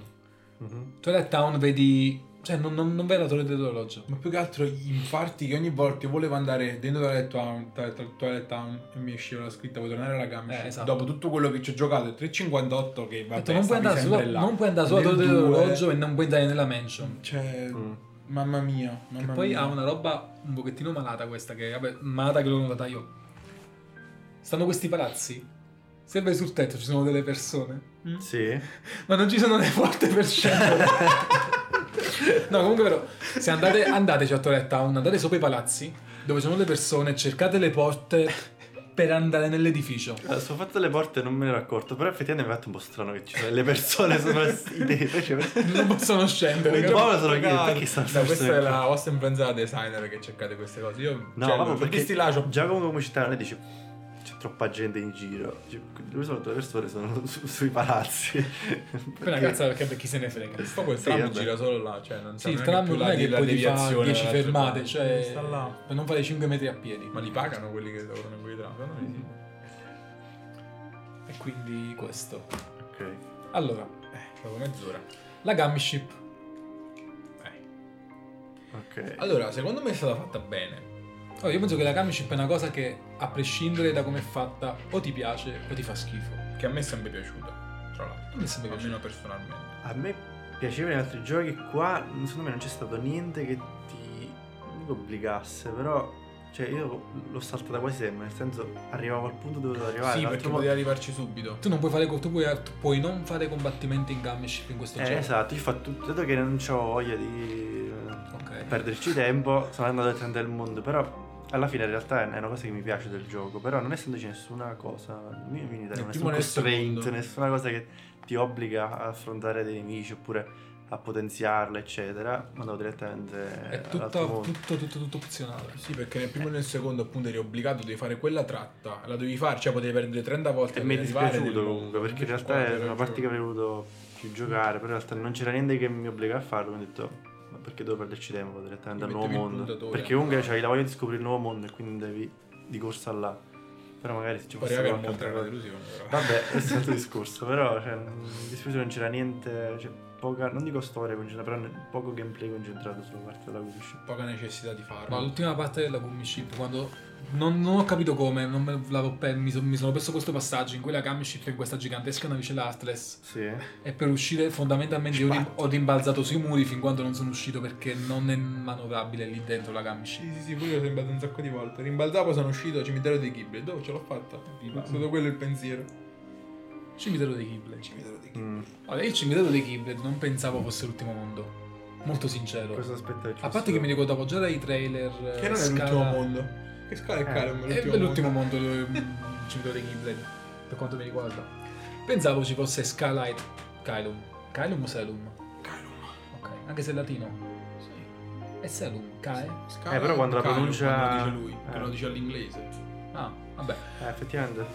Mhm. Twilight Town vedi... Cioè, non, non, non vedi la torre dell'orologio. Ma più che altro gli infarti che ogni volta io volevo andare dentro Twilight Town, Twilight Town e mi usciva la scritta vuoi tornare alla Gamici. Eh, esatto. Dopo tutto quello che ci ho giocato, il 358 che vabbè, detto, non, puoi andare sempre sulla, là. non puoi andare sulla Nel torre due, dell'orologio e non puoi andare nella mansion. Cioè, Mm. mamma mia, mamma poi mia. ha una roba un pochettino malata questa, che vabbè, malata che l'ho notata io. Stanno questi palazzi. Se vai sul tetto ci sono delle persone, Sì. ma non ci sono le porte per scendere. no, comunque però, se andate, andateci a Torretta Town, andate sopra i palazzi, dove sono le persone, cercate le porte per andare nell'edificio. Allora, sul fatto delle porte non me ne ero accorto, però effettivamente mi ha fatto un po' strano che ci sono le persone sopra i tetri. Cioè, Non possono scendere. Un po' sono Ragazzi, perché stanno no, questa è la vostra influenza da designer che cercate queste cose. Io No, cioè, l'ho perché visti là, Giacomo come città ne dice c'è troppa gente in giro. Cioè, dove sono le persone? Sono su- sui palazzi. Per una cazzo perché per chi se ne frega. Poi quel Sì, tram vabbè. gira solo là, cioè non Sì, il tram non è che la poi ti fa deviazione 10 dall'altra fermate, parte. cioè sta là. per non fare 5 metri a piedi. Ma li pagano quelli che lavorano in quei tram? Secondo me sì. E quindi questo. ok. Allora, Eh, dopo mezz'ora. la Gummy Ship. Eh. Ok. Allora, secondo me è stata fatta bene. Oh, io penso che la Ship è una cosa che, a prescindere da come è fatta, o ti piace o ti fa schifo. Che a me è sempre piaciuta, tra l'altro. A me è sempre Almeno piaciuta. personalmente. A me piaceva in altri giochi, qua secondo me non c'è stato niente che ti obbligasse, però cioè io l'ho saltata quasi sempre, nel senso arrivavo al punto dove dovevo arrivare. sì, perché modo- poteva arrivarci subito. Tu non puoi fare, tu puoi, tu puoi non fare combattimenti in Gummy Ship in questo Eh, gioco. esatto, io ho tutto, dato che non ho voglia di eh, Ok. perderci tempo, sono andato a tentare il mondo, però alla fine in realtà è una cosa che mi piace del gioco, però non essendoci nessuna cosa, mi viene primo nessun constraint, nessuna cosa che ti obbliga a affrontare dei nemici oppure a potenziarlo, eccetera, andavo direttamente È all'altro tutto, tutto, tutto, tutto opzionale. Sì, perché nel primo e nel secondo appunto eri obbligato, devi fare quella tratta, la devi fare, cioè potevi perdere 30 volte E mi è dispiaciuto comunque, perché in realtà è una parte che avrei voluto più giocare, però in realtà non c'era niente che mi obbliga a farlo, quindi ho detto, perché devo perderci tempo direttamente al nuovo mondo? Perché comunque c'hai la voglia di scoprire il nuovo mondo e quindi devi di corsa là. Però magari se ci fosse altra una cosa. delusione, però. Vabbè, è un altro discorso, però cioè, mi dispiace non c'era niente, cioè, poca, non dico storia concentrata, però poco gameplay concentrato sulla parte della Gucci. Poca necessità di farlo. Ma l'ultima parte della Gummy Ship, quando non, non ho capito come, non me l'avevo pe- mi, son- mi sono perso questo passaggio in cui la Ship è in questa gigantesca navicella Atlas Sì, eh. e per uscire fondamentalmente io rim- ho rimbalzato sui muri fin quando non sono uscito perché non è manovrabile lì dentro la Ship. Sì, sì, sì, pure io sono rimbalzato un sacco di volte. Rimbalzavo, sono uscito al cimitero dei Ghibli. Dove ce l'ho fatta? È stato quello il pensiero. Cimitero dei Ghibli. Cimitero dei Ghibli. Mm. Allora, io il cimitero dei Ghibli non pensavo fosse l'ultimo mondo. Molto sincero. Cosa aspetta che ci A parte che mi ricordavo già dai trailer. Che non è Scala- l'ultimo mondo. Che scala è Eh, Calum? È l'ultimo mondo, il cimitero dei Ghibli, per quanto mi riguarda. Pensavo ci fosse Skylight Kylum. Kylum o Selum? Calum. Ok, anche se è latino. Sì. È Selum, Kae? Scala Eh, però quando la pronuncia- quando lo dice lui, eh. lo dice all'inglese. Ah, vabbè. Eh, effettivamente,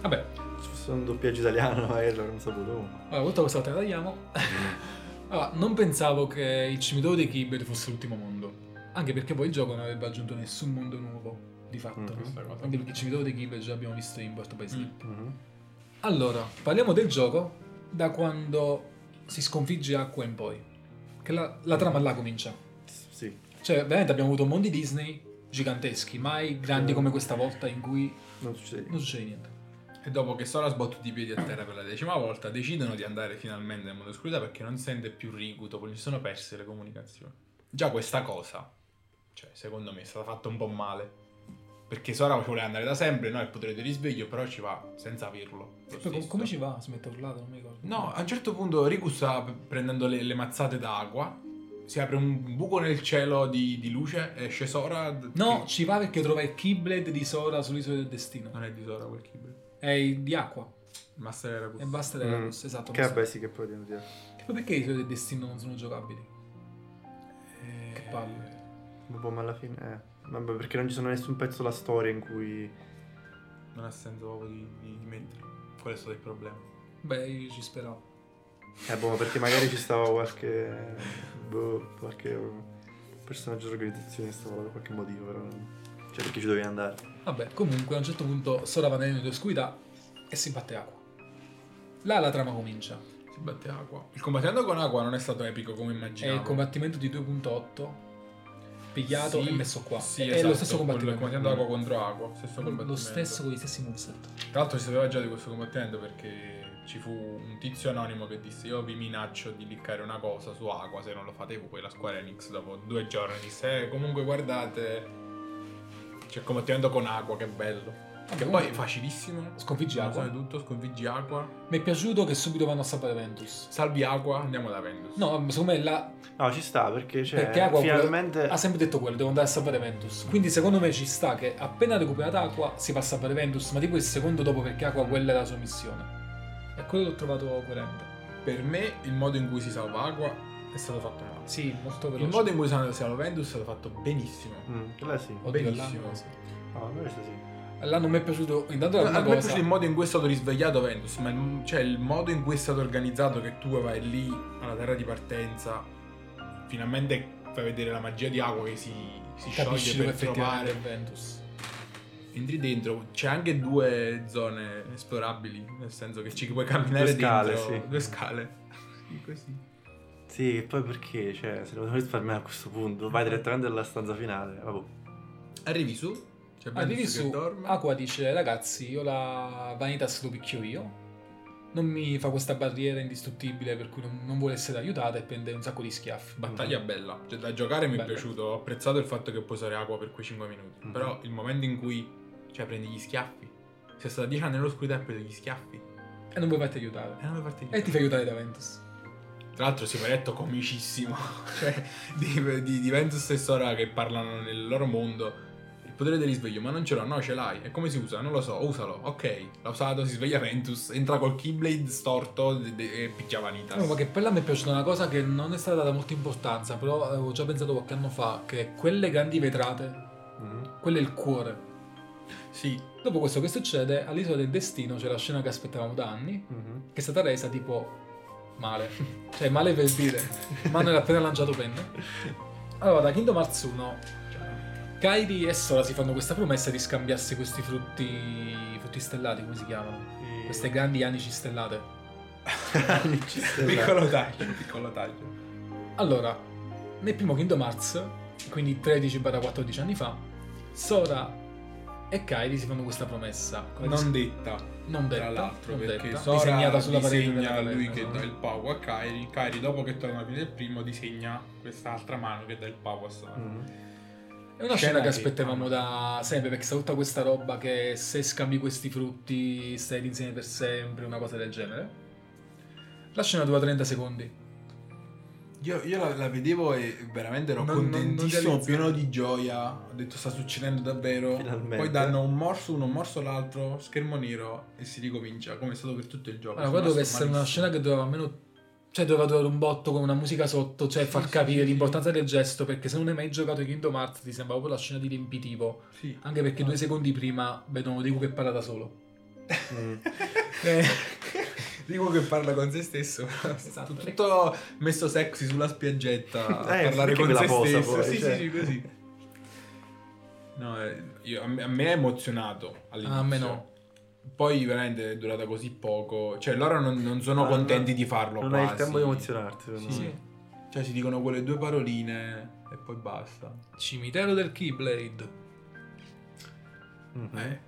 Vabbè, se fosse un doppiaggio italiano magari l'avremmo saputo allora, tutta questa volta la tagliamo. Allora, non pensavo che il cimitero dei Ghibli fosse l'ultimo mondo. Anche perché poi il gioco non avrebbe aggiunto nessun mondo nuovo, di fatto. Mhm. Questa cosa. Anche perché il cimitero dei Ghibli già abbiamo visto in Birth by Sleep. Mm. Mhm. Allora, parliamo del gioco da quando si sconfigge Acqua in poi. Che la, la trama là comincia. Sì, Cioè, veramente abbiamo avuto mondi Disney giganteschi, mai grandi Sì. come questa volta in cui non succede. non succede niente. E dopo che Sora ha sbattuto i piedi a terra per la decima volta, decidono di andare finalmente nel mondo oscurità perché non sente più Riku, dopo gli sono perse le comunicazioni. Già questa cosa, cioè, secondo me è stata fatta un po' male. Perché Sora ci vuole andare da sempre, no? Il potere di risveglio, però ci va senza averlo. lo Poi come ci va? Si mette a urlare, non mi ricordo. No, a un certo punto Riku sta prendendo le, le mazzate d'acqua, si apre un buco nel cielo di, di luce, esce Sora... No, che- ci va perché trova il Keyblade di Sora sull'isola del destino. Non è di Sora quel keyblade. È di acqua. Master Eraqus. E basta Mm. mm. esatto. Che vabbè sì che poi devo dire. Che poi perché le isole del destino non sono giocabili? Eh, Che palle. Boh, ma alla fine... Eh. Vabbè, perché non ci sono nessun pezzo della storia in cui... Non ha senso proprio di, di, di metterlo. Qual è stato il problema? Beh, io ci speravo. Eh boh, ma perché magari ci stava qualche... Boh, qualche personaggio dell'organizzazione stava per qualche motivo, però... Cioè perché ci dovevi andare. Vabbè, comunque a un certo punto Sora va nell'oscurità e si batte acqua. Là la trama comincia. Si batte acqua. Il combattimento con acqua non è stato epico come È immaginavo. il combattimento di 2.8 pigliato Sì, e messo qua. Sì, è esatto, lo stesso combattimento. combattimento acqua contro acqua. Stesso Lo combattimento. stesso con gli stessi moveset. Tra l'altro si sapeva già di questo combattimento perché ci fu un tizio anonimo che disse io vi minaccio di liccare una cosa su acqua se non lo fate voi. La Square Enix dopo due giorni disse eh, comunque guardate c'è il combattimento con acqua che bello. Che poi è facilissimo. Sconfiggi acqua. tutto, sconfiggi acqua. Mi è piaciuto che subito vanno a salvare Ventus. Salvi acqua, andiamo da Ventus. No, secondo me la, No, ci sta perché, cioè, Perché acqua finalmente... ha sempre detto quello, devo andare a salvare Ventus. Quindi secondo me ci sta che appena recuperata acqua si va a salvare Ventus, ma tipo il secondo dopo perché acqua quella è la sua missione. E quello l'ho trovato coerente. Per me il modo in cui si salva acqua è stato fatto male. Sì, molto veloce. Il modo in cui si salva Ventus è stato fatto benissimo. Mm, quella sì. Oddio, benissimo. là, sì. No, questo sì. Là non mi è piaciuto. Intanto la a prima me è piaciuto il modo in cui è stato risvegliato Ventus, ma il, cioè il modo in cui è stato organizzato che tu vai lì alla terra di partenza, finalmente fai vedere la magia di acqua che si, si Capisci scioglie per trovare. Ventus. Entri dentro, c'è anche due zone esplorabili, nel senso che ci puoi camminare Due scale, dentro. sì. Due scale. Sì, così. Sì, e poi perché? Cioè, se lo devo risparmiare a questo punto, vai direttamente alla stanza finale. Vabbè. Arrivi su, c'è Arrivi che su. dorme. Aqua dice: Ragazzi, io la Vanitas lo picchio io. Non mi fa questa barriera indistruttibile per cui non, non vuole essere aiutata e prende un sacco di schiaffi. Battaglia bella, cioè da giocare mi è Bella. piaciuto, ho apprezzato il fatto che puoi usare acqua per quei 5 minuti, Mhm. però il momento in cui cioè, prendi gli schiaffi, sei stato 10 anni nell'oscurità e prendi gli schiaffi E non vuoi farti aiutare. e non mi farti E ti fai aiutare da Ventus. Tra l'altro si detto comicissimo, cioè di, di, di Ventus e Sora che parlano nel loro mondo. Potere del risveglio, ma non ce l'ho, no, ce l'hai. E come si usa? Non lo so, usalo. Ok, l'ha usato, si sveglia Ventus, entra col Keyblade storto de- de- e picchia Vanitas. No, ma che per là mi è piaciuta una cosa che non è stata data molta importanza, però avevo già pensato qualche anno fa, che quelle grandi vetrate, Mhm. quello è il cuore. Sì, Dopo questo che succede, all'isola del destino c'è la scena che aspettavamo da anni, Mhm. che è stata resa tipo male. cioè male per dire. Manuel ha appena lanciato penne. Allora, da Kingdom Hearts 1, Kairi e Sora si fanno questa promessa di scambiarsi questi frutti, frutti stellati, come si chiamano? E- Queste grandi anici stellate. Anici stellati. piccolo taglio, piccolo taglio. Allora, nel primo Kingdom Hearts, quindi 13-14 anni fa, Sora e Kairi si fanno questa promessa. Non detta, non detta, tra l'altro, non perché detta, Sora disegnata sulla parete disegna caverna, lui che dà il pavo a Kairi, Kairi dopo che torna alla fine del primo disegna quest'altra mano che dà il pavo a Sora. Mhm. È una scena, Scena che aspettavamo da sempre, perché sta tutta questa roba che se scambi questi frutti stai insieme per sempre, una cosa del genere. La scena dura 30 secondi. Io, io la, la vedevo e veramente ero Non- non- non contentissimo, realizzo- pieno di gioia. Ho detto sta succedendo davvero. Finalmente. Poi danno un morso uno, un morso l'altro, schermo nero e si ricomincia, come è stato per tutto il gioco. Allora, qua deve rimasto essere una scena che doveva almeno. Cioè, doveva durare un botto con una musica sotto, cioè far sì, capire sì, l'importanza del gesto. Perché se non hai mai giocato ai Kingdom Hearts, ti sembra proprio la scena di riempitivo. Sì. Anche perché due secondi prima vedono Riku che parla da solo. Mm. Eh, Dico che parla con se stesso. Esatto. Tutto messo sexy sulla spiaggetta a Eh, parlare perché con se stesso. poi, sì, cioè. sì, sì, così. No, eh, io- a, me, a me è emozionato all'inizio. Ah, a me no. Poi veramente è durata così poco. Cioè, loro non, non sono Ah, contenti no. di farlo Non quasi. hai il tempo di emozionarti, secondo Sì. me. Cioè, si dicono quelle due paroline e poi basta. Cimitero del Keyblade. Mhm. Eh.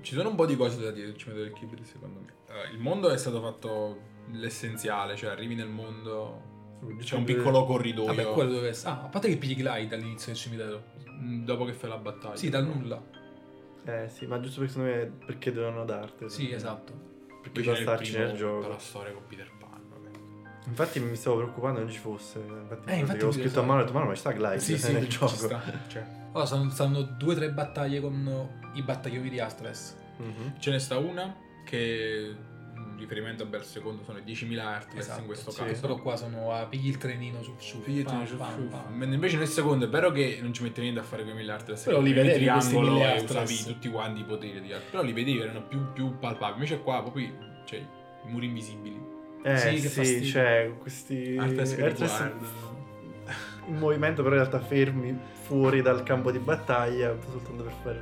Ci sono un po' di cose da dire sul cimitero del Keyblade, secondo me. Eh, il mondo è stato fatto l'essenziale, cioè arrivi nel mondo, c'è un piccolo corridoio Vabbè, quello essere. Ah, a parte che pigli glide all'inizio del cimitero. mm, dopo che fai la battaglia. Sì, dal nulla. Eh sì, ma giusto perché secondo me perché dovevano dartelo. Sì, esatto. Perché il starci nel gioco. la storia con Peter Pan. vabbè. Infatti mi stavo preoccupando che non ci fosse. Infatti, Eh, infatti avevo mi scritto a mano e ho detto, ma no, ci sta Glide Sì, sì, nel gioco. Sta, cioè. Allora, stanno, stanno due o tre battaglie con i battaglioni di Heartless. Mhm. Ce ne sta una che riferimento a bel secondo sono i 10.000 Hertz in questo sì. caso. Però qua sono a pigli il trenino su su. Ciuff, pam, ciuff. pam. Mentre invece nel secondo è vero che non ci mette niente a fare con i 1000 Hertz. Però li vedevi questi triangolo 1000 e usavi tutti quanti i poteri di. Però li vedevi, erano più, più palpabili. Invece qua proprio cioè, i muri invisibili. Eh Sì, sì, fastidio. cioè questi Hertz che Hertz riguardano. in movimento però in realtà fermi fuori dal campo di battaglia soltanto per far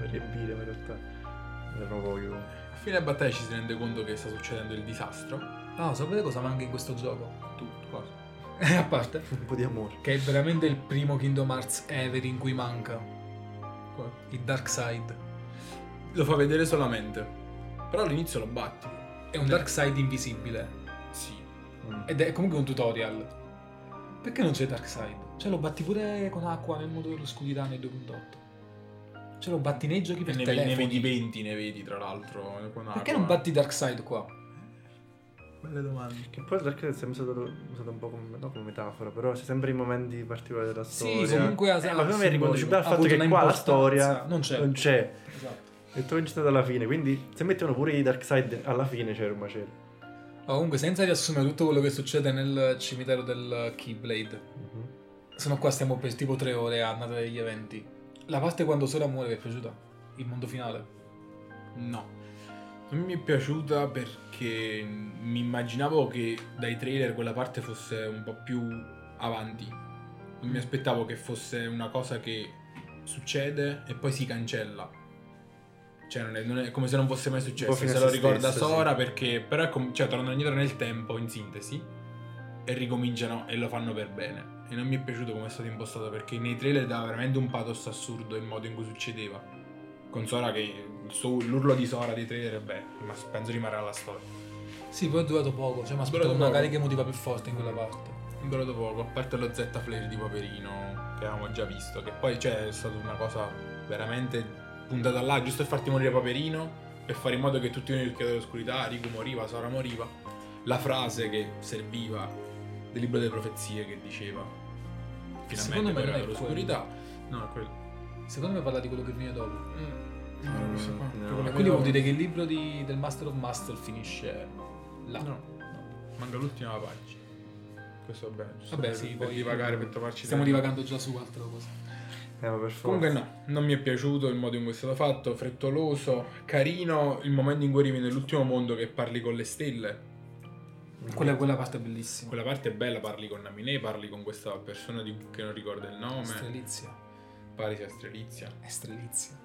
per riempire ma in realtà erano pochi fine battaglia ci si rende conto che sta succedendo il disastro. Ah, sapete cosa manca in questo gioco? Tutto, cosa? Eh, a parte. un po' di amore Che è veramente il primo Kingdom Hearts ever in cui manca. Qua. Il Dark Side. Lo fa vedere solamente. Però all'inizio lo batti. È un Dark Side invisibile. Sì. Mm. Ed è comunque un tutorial. Perché non c'è Dark Side? Cioè lo batti pure con acqua nel modo dell'oscurità nel 2.8. Cioè, lo batti nei giochi per ne, telefono. ne vedi 20, ne vedi tra l'altro. Perché non eh. batti Darkseid qua? Belle domande. Che poi Dark Knight è sempre stato usato un po' come, no, come metafora, però c'è sempre i momenti particolari della storia. Sì, comunque ha Eh, ma come riconducibile al fatto che qua la storia non c'è. non c'è. Esatto. E tu vinci alla fine, quindi se mettono pure i Dark Side alla fine c'era un macello. Ma comunque, senza riassumere tutto quello che succede nel cimitero del Keyblade, Mhm. se no qua stiamo per tipo tre ore a narrare gli eventi. La parte quando Sora muore vi è piaciuta? Il mondo finale? No. Non mi è piaciuta perché mi immaginavo che dai trailer quella parte fosse un po' più avanti. Non mi aspettavo che fosse una cosa che succede e poi si cancella. Cioè, non è, non è come se non fosse mai successo. Se lo ricorda Sora sì. perché. Però è com- cioè, tornano indietro nel tempo, in sintesi. E ricominciano e lo fanno per bene. E non mi è piaciuto come è stato impostato perché nei trailer dava veramente un pathos assurdo il modo in cui succedeva. Con Sora che il suo- l'urlo di Sora dei trailer, beh, ma penso rimarrà la storia. Sì, poi è durato poco. Cioè, mi aspettavo una poco. carica emotiva più forte in quella parte. È durato poco, a parte lo Z Flare di Paperino che avevamo già visto, che poi cioè, è stata una cosa veramente puntata là, giusto per farti morire Paperino, per fare in modo che tutti nel chiodo dell'oscurità, Riku moriva, Sora moriva. La frase che serviva del libro delle profezie che diceva Secondo finalmente me non moriva è dall'oscurità. No, quello. Secondo me parla di quello che viene dopo. Mm. No, qua. No. Quello E che quindi vuol dire che il libro di- del Master of Master finisce là. No, manca l'ultima pagina. Questo va bene. giusto Vabbè, per- sì, per poi divagare, per trovarci Stiamo dentro. divagando già su altre cose. Eh, ma per forza. Comunque no, non mi è piaciuto il modo in cui è stato fatto, frettoloso, carino il momento in cui arrivi nell'ultimo mondo che parli con le stelle. Quella, quella parte è bellissima. Quella parte è bella, parli con Naminé, parli con questa persona di- che non ricorda il nome, Strelizia. pare sia Strelizia. È Strelizia.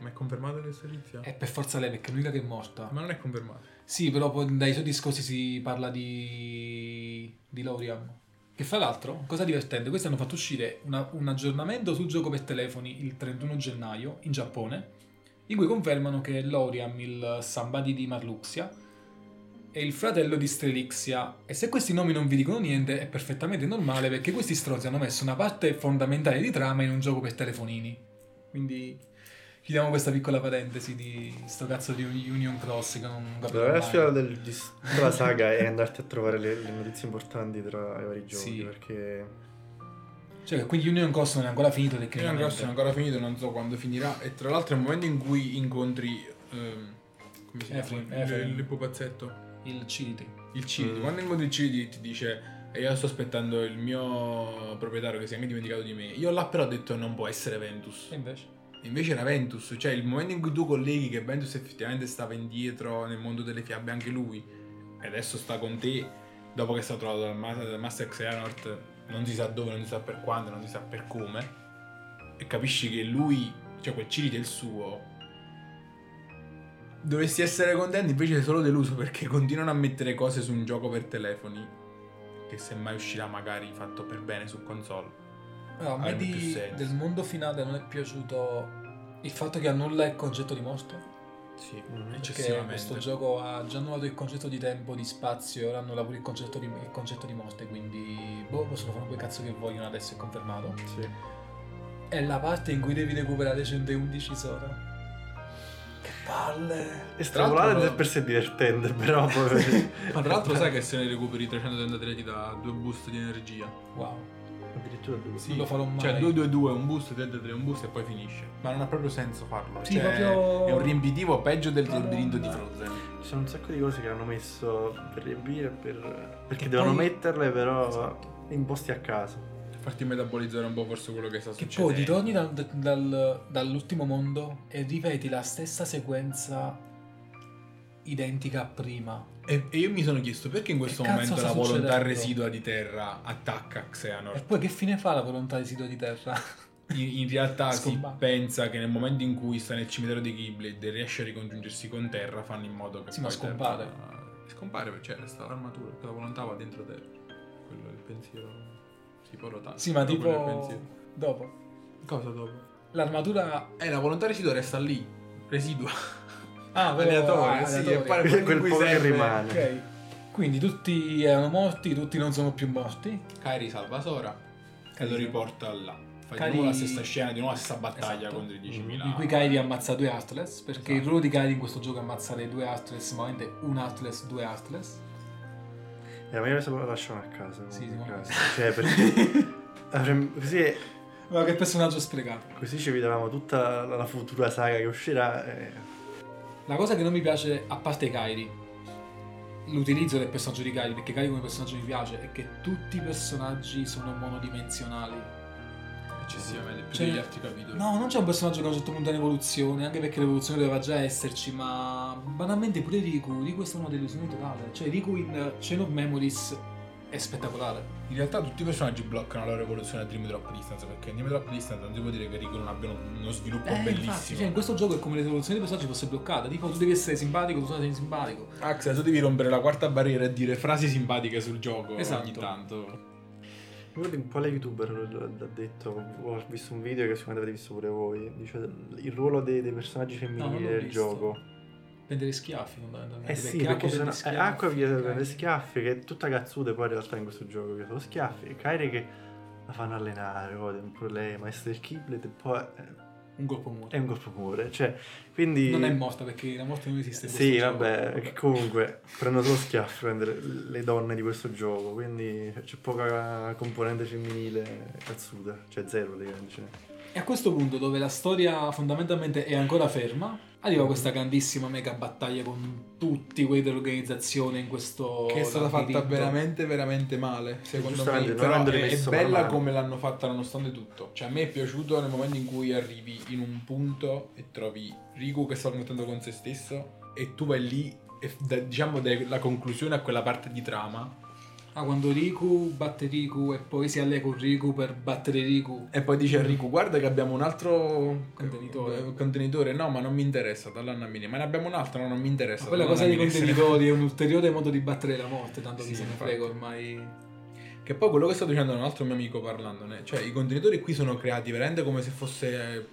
Ma è confermato che è Strelizia? È per forza lei perché è l'unica che è morta. Ma non è confermato. Sì, però poi dai suoi discorsi si parla di. di Lauriam. Che fra l'altro, cosa divertente, questi hanno fatto uscire una- un aggiornamento sul gioco per telefoni il 31 gennaio in Giappone, in cui confermano che Lauriam, il Sambadi di Marluxia, è il fratello di Strelixia. E se questi nomi non vi dicono niente, è perfettamente normale perché questi stronzi hanno messo una parte fondamentale di trama in un gioco per telefonini. Quindi chiudiamo questa piccola parentesi di sto cazzo di Union Cross che non capisco. La sfida del- di della saga è andarti a trovare le, le notizie importanti tra i vari giochi Sì. perché Cioè, quindi Union Cross non è ancora finito Io non tecnicamente. grosso è ancora finito, non so quando finirà. E tra l'altro è il momento in cui incontri... ehm, come si chiama? Il, Efraim. il pupazzetto. Il Ciliti. Il Cidi, Mm. quando incontri il Cidi ti dice e io sto aspettando il mio proprietario che si è anche dimenticato di me. Io là però ho detto non può essere Ventus. E invece? Invece era Ventus, cioè il momento in cui tu colleghi che Ventus effettivamente stava indietro nel mondo delle fiabe anche lui e adesso sta con te dopo che è stato trovato dal, Ma- dal Master Xehanort non si sa dove, non si sa per quando, non si sa per come e capisci che lui, cioè quel Cirite è il suo dovresti essere contento invece sei solo deluso perché continuano a mettere cose su un gioco per telefoni che se mai uscirà magari fatto per bene su console Allora, a me di- del mondo finale non è piaciuto il fatto che annulla il concetto di morte. sì. Perché questo gioco ha già annullato il concetto di tempo, di spazio, ora annulla pure il concetto di, il concetto di morte. Quindi, boh, possono fare quel cazzo che vogliono, adesso è confermato. sì. È la parte in cui devi recuperare 111 Sora. Palle! Estrapolare l'altro- è per sé divertente, però poi... Ma tra l'altro sai che se ne recuperi 333 ti dà due boost di energia. Wow. Addirittura due. Sì. Non lo farò mai. Cioè 222 un boost, 333 un boost e poi finisce. Ma non ha proprio senso farlo. Sì, Cioè, proprio- È un riempitivo peggio del labirinto di Frozen. Ci sono un sacco di cose che hanno messo per riempire, per... perché Che devono poi- metterle però Esatto. in posti a caso. Farti metabolizzare un po' forse quello che sta Che succedendo. poi ritorni dal- dal- dall'ultimo mondo e ripeti la stessa sequenza identica a prima. E, e io mi sono chiesto perché in questo Che momento la volontà succedendo? residua di terra attacca E Xehanort. poi che fine fa la volontà residua di terra? In, in realtà si pensa che nel momento in cui sta nel cimitero di Keyblade e riesce a ricongiungersi con terra, fanno in modo che Sì, ma poi scompare. Terra- Scompare perché c'è resta l'armatura, perché la volontà va dentro terra. Quello è il pensiero. Si può rotare. sì, ma il tipo... pensiero. Dopo. Cosa dopo? L'armatura... Eh, la volontà residua resta lì. Residua. Ah, Aleatorio, ah, sì, e poi Quel- poco che rimane. Ok. Quindi tutti erano morti, tutti non sono più morti. Kairi salva Sora e lo Kairi. riporta là. Fai Cari- di nuovo la stessa scena, di nuovo la stessa battaglia Esatto. contro i 10.000. in cui Kairi ammazza due Heartless, perché Esatto. il ruolo di Kairi in questo gioco è ammazzare due Heartless, ma un Heartless, due Heartless. Eh, ma io se lo lasciamo a casa. Sì, a casa. Cioè, perché avremmo- così, Ma che personaggio sprecato. così ci vedevamo tutta la, la futura saga che uscirà. eh. La cosa che non mi piace, a parte Kairi, l'utilizzo del personaggio di Kairi, perché Kairi come personaggio mi piace, è che tutti i personaggi sono monodimensionali. Eccessivamente, più Cioè- degli altri capitoli. No, non c'è un personaggio che a un certo punto è in evoluzione, anche perché l'evoluzione doveva già esserci, ma banalmente pure Riku, Riku è stata una delusione totale. Cioè Riku in Chain of Memories è spettacolare. In realtà tutti i personaggi bloccano la loro evoluzione a Dream Drop Distance, perché in Dream Drop Distance non si può dire che Rico non abbiano uno sviluppo Eh, infatti, bellissimo. cioè, in questo gioco è come l'evoluzione dei personaggi fosse bloccata. Tipo, tu devi essere simpatico, tu sei simpatico. Axel, tu devi rompere la quarta barriera e dire frasi simpatiche sul gioco Esatto. ogni tanto. Un po' youtuber l'ha detto, ho visto un video che sicuramente avete visto pure voi, dice il ruolo dei, dei personaggi No, femminili l'ho del visto. gioco. Prendere schiaffi fondamentalmente. Eh sì, perché prende sono schiaffi, eh, acqua via Kairi- prende schiaffi, che è tutta cazzuta poi in realtà in questo gioco, che sono schiaffi, e Kairi che la fanno allenare, oh, è un problema, essere il Kiblet e poi eh, Un colpo muore. è un colpo muore, cioè, quindi... Non è morta perché la morte non esiste. Sì, gioco. vabbè, che comunque prendono solo prendere le donne di questo gioco, quindi c'è poca componente femminile cazzuta, cioè zero praticamente. ce n'è. E a questo punto, dove la storia fondamentalmente è ancora ferma, arriva questa grandissima mega battaglia con tutti quelli dell'organizzazione in questo. Che è stata fatta veramente, veramente male. Secondo me, però è, è bella male. come l'hanno fatta nonostante tutto. Cioè, a me è piaciuto nel momento in cui arrivi in un punto e trovi Riku che sta commettendo con se stesso, e tu vai lì e da- diciamo dai la conclusione a quella parte di trama. Ah, quando Riku batte Riku e poi si allea con Riku per battere Riku. E poi dice a Riku: Guarda che abbiamo un altro Contenitore. eh, contenitore. No, ma non mi interessa. Dall'anno a mini. Ma ne abbiamo un altro. No, non mi interessa. Ma poi la dall'anno cosa dei contenitori è un ulteriore modo di battere la morte, tanto Sì, chi se ne frega ormai. Che poi quello che sto dicendo un altro mio amico parlandone, cioè i contenitori qui sono creati veramente come se fosse eh,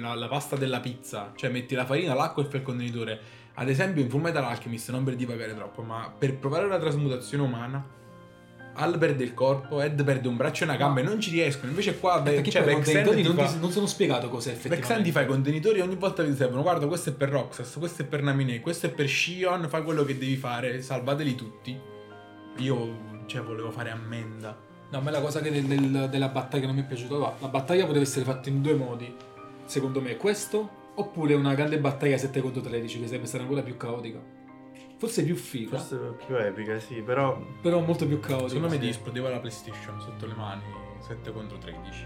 la, la pasta della pizza, cioè metti la farina, l'acqua e fai il contenitore. Ad esempio in Full Metal Alchemist, non per divagare troppo, ma per provare la trasmutazione umana, Al perde il corpo, Ed perde un braccio e una gamba e non ci riescono. Invece qua, beh, cioè, i contenitori ti non, fa... ti- non sono spiegato cos'è Vexen ti effettivamente. fa i contenitori ogni volta che ti servono. Guarda, questo è per Roxas, questo è per Naminé, questo è per Shion, fai quello che devi fare, salvateli tutti. Io, cioè, volevo fare ammenda. No, a me la cosa del- del- della battaglia non mi è piaciuta. va, La battaglia poteva essere fatta in due modi. Secondo me, questo oppure una grande battaglia 7 contro 13, che sarebbe stata ancora più caotica. Forse più figa, Forse più epica, sì, però però molto più caotica. Secondo me ti esplodeva la PlayStation sotto le mani 7 contro 13.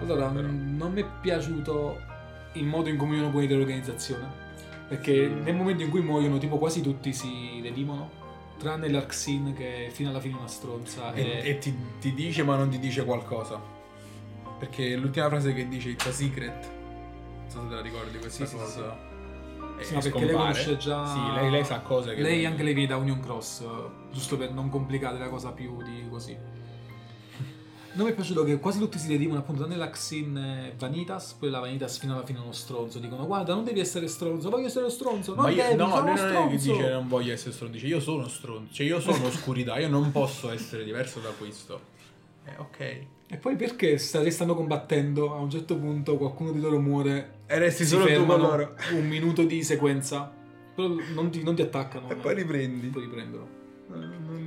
Allora, Però- non mi è piaciuto il modo in cui muoiono quelli dell'organizzazione. Perché Sì. nel momento in cui muoiono, tipo quasi tutti si redimono. Tranne l'Arxin che fino alla fine è una stronza. E, e- e ti, ti dice ma non ti dice qualcosa. Perché l'ultima frase che dice It's a secret. So se te la ricordi questa Sì, sì, cosa. E Sì, ma perché lei conosce già. Sì, lei, lei sa cose che... Lei anche lei viene da Union Cross, eh, giusto per non complicare la cosa più di così. Non mi è piaciuto che quasi tutti si redimono appunto tranne l'Axin e Vanitas, poi la Vanitas fino alla fine è uno stronzo. Dicono guarda non devi essere stronzo, voglio essere stronzo, non Ma io, devi, no, sono non è che stronzo. dice non voglio essere stronzo, dice io sono stronzo, cioè io sono oscurità, io non posso essere diverso da questo. Eh, ok. E poi perché sta- stanno combattendo, a un certo punto qualcuno di loro muore, E resti si solo tu con loro. un minuto di sequenza, però non ti, non ti attaccano. E poi riprendi. poi riprendono.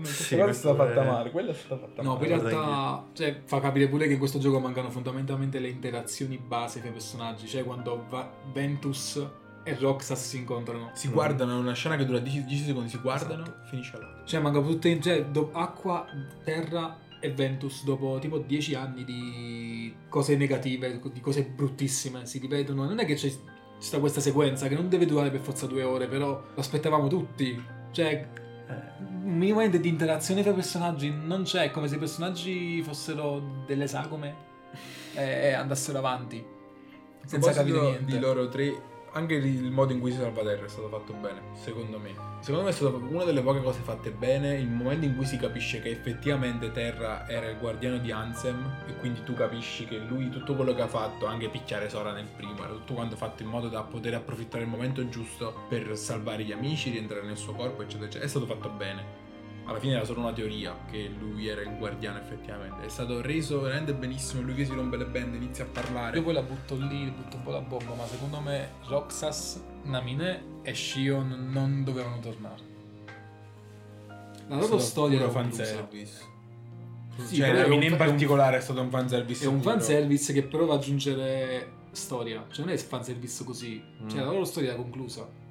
Sì, Quella è stata fatta è- male, quella è stata fatta No, male. poi in realtà cioè, fa capire pure che in questo gioco mancano fondamentalmente le interazioni base fra i personaggi, cioè quando Va- Ventus e Roxas si incontrano. Si guardano, è una scena che dura 10, 10 secondi, si guardano, Esatto. finisce là. Cioè mancano tutte cioè, do- acqua, terra e Ventus dopo tipo 10 anni di cose negative, di cose bruttissime, si ripetono. Non è che c'è sta questa sequenza che non deve durare per forza due ore, però lo aspettavamo tutti. Cioè, eh, un minimamente di interazione tra i personaggi non c'è, è come se i personaggi fossero delle sagome e andassero avanti senza capire niente. di loro tre, anche il modo in cui si salva Terra è stato fatto bene, secondo me. Secondo me è stata una delle poche cose fatte bene, il momento in cui si capisce che effettivamente Terra era il guardiano di Ansem e quindi tu capisci che lui tutto quello che ha fatto, anche picchiare Sora nel primo, era tutto quanto fatto in modo da poter approfittare il momento giusto per salvare gli amici, rientrare nel suo corpo, eccetera, eccetera. È stato fatto bene. Alla fine era solo una teoria che lui era il guardiano effettivamente. È stato reso veramente benissimo, lui che si rompe le bende, inizia a parlare. Io poi la butto lì, butto un po' la bomba, ma secondo me Roxas, Namine e Shion non dovevano tornare. La loro È storia era fanservice. Sì, cioè, è Namine in è particolare è stato un fanservice. È un fanservice che però va ad aggiungere storia. Cioè non è fanservice così. Cioè Mm. la loro storia era conclusa.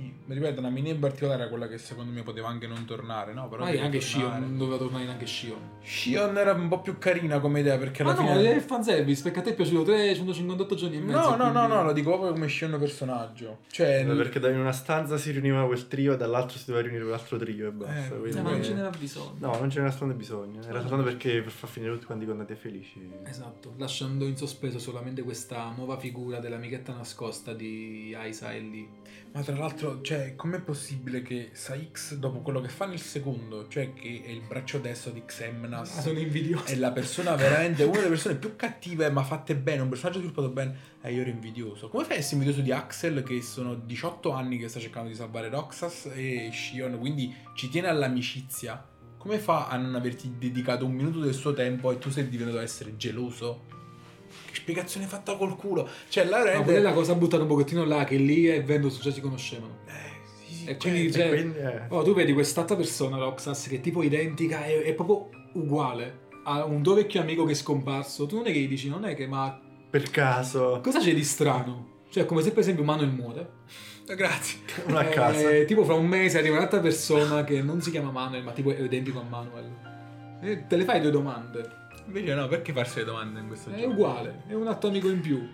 Sì, mi ripeto, Namine in particolare era quella che secondo me poteva anche non tornare, no? Però anche tornare. Shion, non doveva tornare neanche Shion. Shion era un po' più carina come idea perché alla Ma no, fine... è il fanservice, perché a te è piaciuto 358 giorni e mezzo. No, no, no, quindi- no, lo dico proprio come Shion personaggio. Cioè, Eh, Perché da- in una stanza si riuniva quel trio e dall'altro si doveva riunire quell'altro trio e basta. Eh, quindi- Eh, ma non ce n'era bisogno. No, non ce n'era soltanto bisogno. Era soltanto perché per far finire tutti quanti contenti e felici. Esatto, lasciando in sospeso solamente questa nuova figura dell'amichetta nascosta di Aisa e Lee. Ma tra l'altro, cioè, com'è possibile che Saix, dopo quello che fa nel secondo, cioè che è il braccio destro di Xemnas, Ah, sono invidioso. è la persona veramente, una delle persone più cattive, ma fatte bene, un personaggio sviluppato bene, e io ero invidioso. Come fai a essere invidioso di Axel, che sono 18 anni che sta cercando di salvare Roxas e Shion, quindi ci tiene all'amicizia? Come fa a non averti dedicato un minuto del suo tempo e tu sei diventato a essere geloso? Spiegazione fatta col culo? Cioè, la Ma veramente... quella è la cosa buttata un pochettino là, che Lee e Ventus già si conoscevano. Eh, sì, sì, E cioè, quindi E dice- quindi, eh, Oh, tu vedi quest'altra persona, Roxas, che è tipo identica, è, è proprio uguale. Ha un tuo vecchio amico che è scomparso. Tu non è che gli dici, non è che, ma per caso, cosa c'è di strano? Cioè, come se per esempio Manuel muore. Eh, Grazie. uno a Eh, casa. tipo fra un mese arriva un'altra persona che non si chiama Manuel, ma tipo è identico a Manuel. E te le fai due domande. Invece no, perché farsi le domande in questo È gioco? uguale, è un altro amico in più.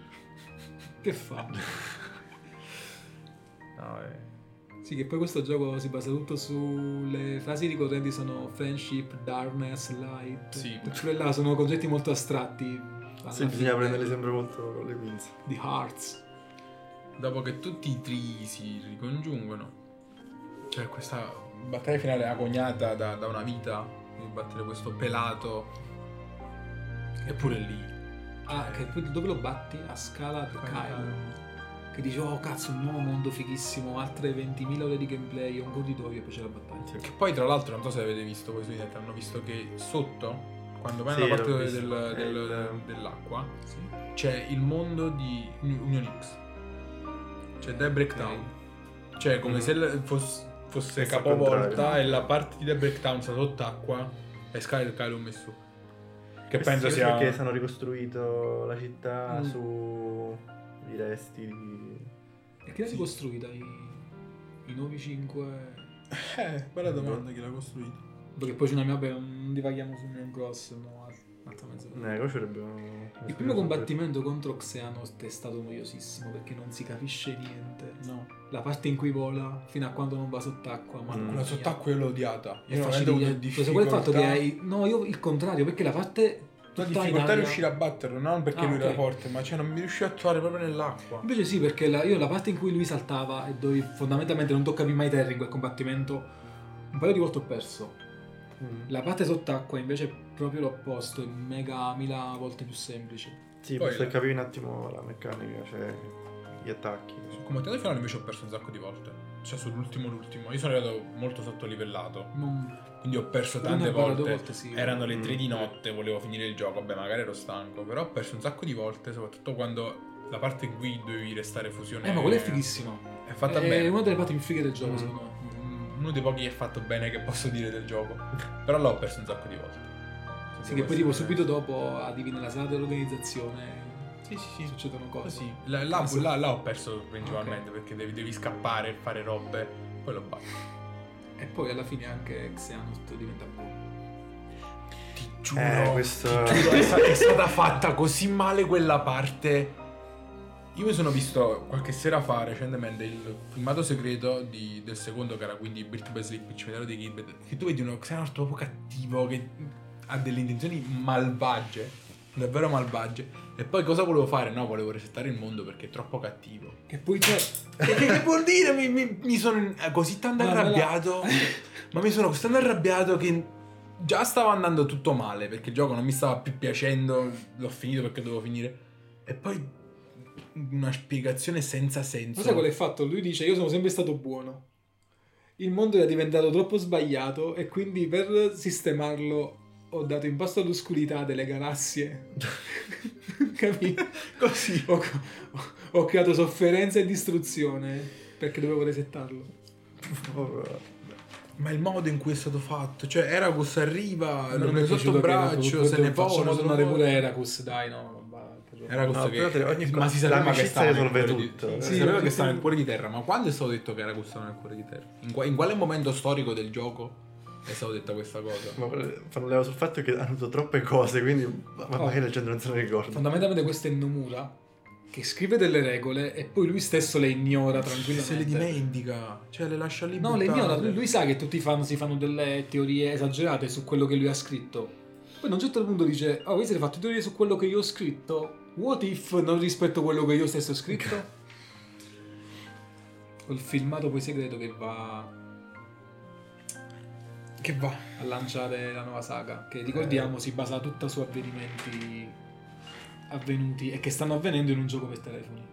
Che fa? No, eh. Sì, che poi questo gioco si basa tutto sulle frasi ricorrenti sono friendship, darkness, light. Sì. Tutte quelle là sono concetti molto astratti. Sì, bisogna prenderli sempre molto con le pinze. The Hearts. Dopo che tutti i tri si ricongiungono, c'è questa battaglia finale agognata da, da una vita di battere questo pelato. Eppure lì. Ah, che poi dove lo batti? A scala di Kyle. Che dice, oh cazzo, un nuovo mondo fighissimo, altre 20.000 ore di gameplay, un goditorio e poi c'è la battaglia. Che poi, tra l'altro, non so se avete visto questo video, hanno visto che sotto, quando vai Sì, nella l'ho parte del- del- il- dell'acqua, Sì. c'è il mondo di Union X. C'è The Breakdown. Cioè, come Mhm. se fosse, fosse capovolta e la parte di The Breakdown sta sott'acqua e Sky e Kyle messo su. Che penso sia... Perché hanno ricostruito la città Mm. su i resti di... E chi l'ha ricostruita? I, i nuovi 5... Eh, bella domanda chi l'ha costruito. Perché poi c'è una mia... Vabbè, non divaghiamo su Neon Cross, no, altra mezz'ora. Eh, cosa. Il primo combattimento contro Xehanort è stato noiosissimo perché non si capisce niente. No. La parte in cui vola fino a quando non va sott'acqua. Ma Mm. Quella sott'acqua io l'ho odiata. È Io facile veramente ho dire. avuto Preso quel fatto che difficoltà- hai. No, io il contrario, perché la parte. La difficoltà è riuscire a batterlo, non perché Ah, lui ok. era forte, ma cioè non mi riuscivo a trovare proprio nell'acqua. Invece sì, perché la- io la parte in cui lui saltava e dove fondamentalmente non toccavi mai terra in quel combattimento, un paio di volte ho perso. Mm. La parte sott'acqua invece è proprio l'opposto, è mega mila volte più semplice. Sì, Poi basta la- capire un attimo la meccanica, cioè gli attacchi. Sul combattimento finale invece ho perso un sacco di volte. Cioè sull'ultimo l'ultimo. Io sono arrivato molto sottolivellato. Non... Quindi ho perso tante volte. volte sì. Erano le 3 di Mm. notte, volevo finire il gioco. Vabbè, magari ero stanco. Però ho perso un sacco di volte, soprattutto quando la parte in cui dovevi restare fusione. Eh, ma quella è fighissima. È fatta è bene. una delle parti più fighe del gioco, Mm. secondo me. Uno dei pochi che è fatto bene che posso dire del gioco. Però l'ho perso un sacco di volte. Sì, che poi tipo subito dopo arrivi nella sala dell'organizzazione. Sì, sì, sì. Succedono cose. Così. Là, là- là- là ho perso principalmente perché devi, devi scappare, fare robe. Poi lo batti. E poi alla fine anche Xehanort diventa buono. Ti giuro. Eh, questo... Ti giuro, è, sta- è stata fatta così male quella parte. Io mi sono visto qualche sera fa recentemente il filmato segreto di- del secondo, che era quindi Birth by Sleep, il cimitero dei Kid. Che tu vedi uno Xehanort proprio cattivo che ha delle intenzioni malvagie, davvero malvagie. E poi cosa volevo fare? No, volevo resettare il mondo perché è troppo cattivo. Che poi c'è. Che, che vuol dire? Mi, mi- mi sono eh, così tanto Ma me la- arrabbiato. ma mi sono così tanto arrabbiato che già stava andando tutto male perché il gioco non mi stava più piacendo. L'ho finito perché dovevo finire. E poi una spiegazione senza senso. Ma sai qual è fatto? Lui dice: Io sono sempre stato buono. il mondo era diventato troppo sbagliato e quindi per sistemarlo ho dato in pasto all'oscurità delle galassie. Capito? Così. Ho, ho- ho creato sofferenza e distruzione perché dovevo resettarlo. Ma il modo in cui è stato fatto, cioè Eracus arriva, lo Non è prende sotto braccio, se ne facciamo vola. tornare pure Eracus, dai, no. Per- Eracus No, che ogni ma si sapeva che stava nel cuore di- tutto. sì, Eh. si Sì, sapeva che sì, stava sì. nel cuore di terra, ma quando è stato detto che Eracus stava nel cuore di terra? In, qua- in quale momento storico del gioco è stata detta questa cosa? Ma leva sul fatto che hanno usato troppe cose, quindi ma Oh. magari la gente non se ne ricorda. Fondamentalmente questo è Nomura che scrive delle regole e poi lui stesso le ignora tranquillamente. Se le dimentica, cioè le lascia lì No, le ignora. Lui, lui sa che tutti fanno, si fanno delle teorie esagerate su quello che lui ha scritto. Poi a un certo punto dice: Oh, voi siete fatti teorie su quello che io ho scritto? What if non rispetto quello che io stesso ho scritto? Col filmato poi segreto che va Che va. a lanciare la nuova saga. Che ricordiamo si basa tutta su avvenimenti avvenuti e che stanno avvenendo in un gioco per telefoni.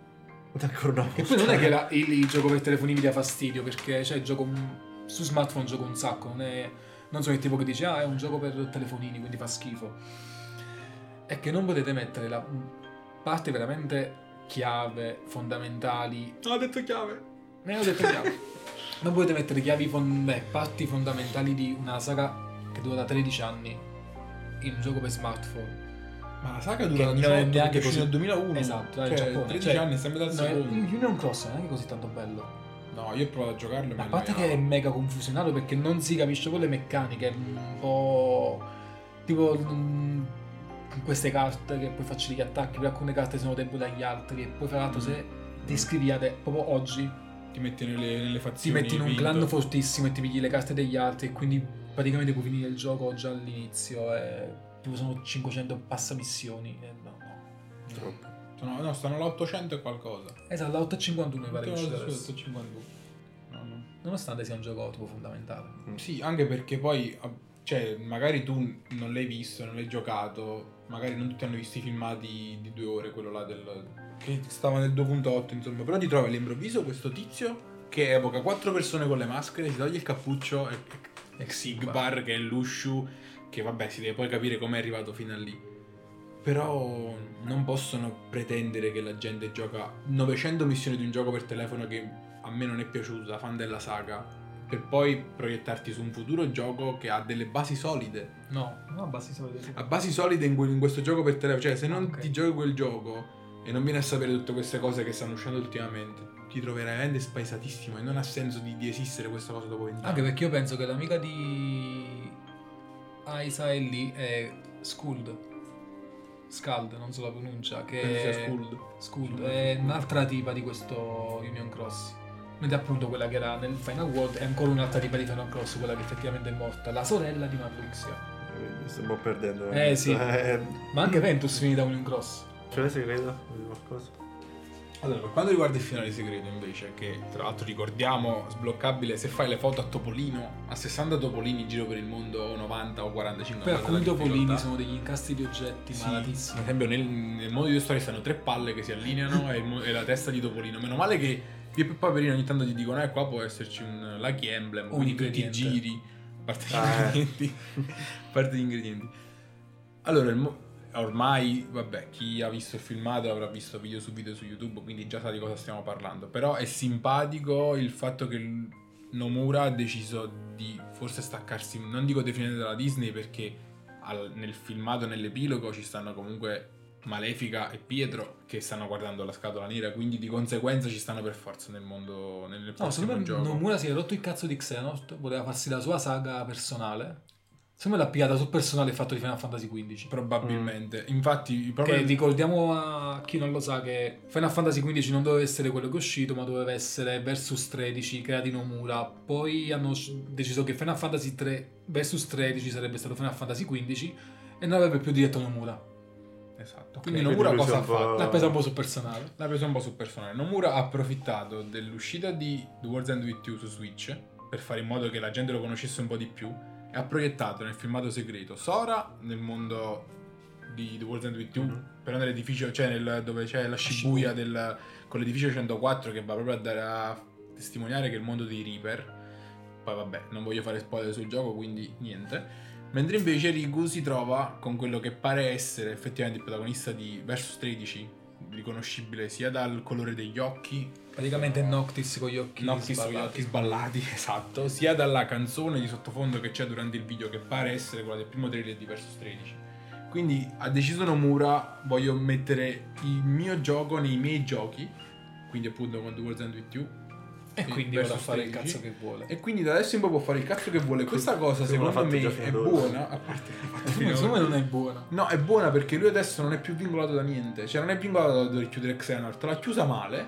Volta. Che poi non è che la- il, il gioco per telefoni mi dia fastidio, perché cioè, gioco un- su smartphone gioco un sacco, non, è, non sono il tipo che dice ah è un gioco per telefonini, quindi fa schifo. È che non potete mettere la parte veramente chiave, fondamentali. ho detto chiave. Ne ho detto chiave. non potete mettere chiavi fon- beh, parti fondamentali di una saga che dura da 13 anni in un gioco per smartphone. Ma la saga dura da non è 18 neanche così- nel 2001. Esatto, cioè, Giappone. 13 Cioè, anni, sempre dal No, secondo. Union Cross non è neanche così tanto bello. No, io ho provato a giocarlo mi A parte che è mega confusionario perché non si capisce con le meccaniche, è un po' tipo mm, queste carte che poi faccio gli attacchi, per alcune carte sono deboli dagli altri e poi fra l'altro se ti scriviate proprio oggi Ti metti nelle, nelle ti fazioni. metti in un vinto. clan fortissimo e ti pigli le carte degli altri e quindi praticamente puoi finire il gioco già all'inizio e tipo sono 500 passa missioni e no no. Troppo. Sono- no, stanno all'800 e qualcosa. Esatto, la 851 mi pare che Sono uscita su adesso. 852. No, no. Nonostante sia un gioco tipo fondamentale. Sì, anche perché poi, ah, cioè, magari tu non l'hai visto, non l'hai giocato, magari non tutti hanno visto i filmati di due ore, quello là del... che stava nel 2.8, insomma, però ti trovi all'improvviso questo tizio che evoca quattro persone con le maschere, si toglie il cappuccio e, e Sigbar, che è l'Ushu, che vabbè si deve poi capire come è arrivato fino a lì. Però non possono pretendere che la gente gioca 900 missioni di un gioco per telefono che a me non è piaciuto da fan della saga per poi proiettarti su un futuro gioco che ha delle basi solide. No, no, basti solito. Ha basi solide in, in questo gioco per telefono. Cioè, se non Ok. ti giochi quel gioco e non vieni a sapere tutte queste cose che stanno uscendo ultimamente, ti troverai veramente spaesatissimo e non ha senso di, di esistere questa cosa dopo 20 anni. Anche perché io penso che l'amica di Aisa è lì è Skuld. Skald, non so la pronuncia, Penso sia che Skuld. Skuld è un'altra tipa di questo Union Cross. Mentre appunto quella che era nel Final World è ancora un'altra tipa di Final Cross, quella che effettivamente è morta, la sorella di Marluxia. Mi sto un po' perdendo. Eh, sì. Eh, Ma anche Ventus finì da Union Cross. c'è la segreta? Vuoi qualcosa? Allora, per quanto riguarda il finale segreto invece, che tra l'altro ricordiamo sbloccabile se fai le foto a Topolino, a 60 Topolini in giro per il mondo o 90 o 45 Poi guarda alcuni topolini sono degli incastri di oggetti Sì, malatissimi. Per esempio, nel, nel mondo di due storie stanno tre palle che si allineano e, mo- e la testa di Topolino. Meno male che Pippo e Paperino ogni tanto ti dicono, eh, qua può esserci un Lucky Emblem, Un quindi tutti i ingrediente. giri, a parte gli Ah, eh. ingredienti. a parte gli ingredienti. Allora, mo- ormai, vabbè, chi ha visto il filmato avrà visto video su video su YouTube, quindi già sa di cosa stiamo parlando. Però è simpatico il fatto che Nomura ha deciso di forse staccarsi, non dico definitivamente dalla Disney perché al- nel filmato, nell'epilogo ci stanno comunque Malefica e Pietro che stanno guardando la scatola nera, quindi di conseguenza ci stanno per forza nel mondo, nel No, secondo me gioco. Nomura si è rotto il cazzo di Xehanort, voleva farsi la sua saga personale. Secondo me l'ha pigliata sul personale fatto di Final Fantasy XV. Probabilmente. Infatti, proprio Che ricordiamo a chi non lo sa che Final Fantasy XV non doveva essere quello che è uscito, ma doveva essere Versus 13 creati Nomura. Poi hanno deciso che Final Fantasy 3 Versus 13 sarebbe stato Final Fantasy XV e non avrebbe più diretto Nomura. Esatto. Quindi quindi Nomura cosa ha fatto? L'ha presa un po' sul personale. L'ha preso un po' sul personale. Nomura ha approfittato dell'uscita di The World's End With You su Switch per fare in modo che la gente lo conoscesse un po' di più e ha proiettato nel filmato segreto Sora nel mondo di The World's End With You, Mhm. però nell'edificio, cioè nel- dove c'è la Shibuya del, con l'edificio 104 che va proprio a, dare, a testimoniare che è il mondo dei Reaper. Poi vabbè, non voglio fare spoiler sul gioco, quindi niente. Mentre invece Riku si trova con quello che pare essere effettivamente il protagonista di Versus 13, riconoscibile sia dal colore degli occhi, Praticamente Noctis con gli occhi Noctis con gli sballati. occhi sballati, esatto, sia dalla canzone di sottofondo che c'è durante il video che pare essere quella del primo trailer di Versus 13. Quindi ha deciso Nomura, voglio mettere il mio gioco nei miei giochi, quindi appunto con The World End With You, E quindi ora fare il 13. cazzo che vuole. e quindi da adesso in poi può fare il cazzo che vuole. Questa cosa secondo me è buona, a parte Secondo me non è buona. No, è buona perché lui adesso non è più vincolato da niente. Cioè, non è vincolato da dover chiudere Xehanort. L'ha chiusa male,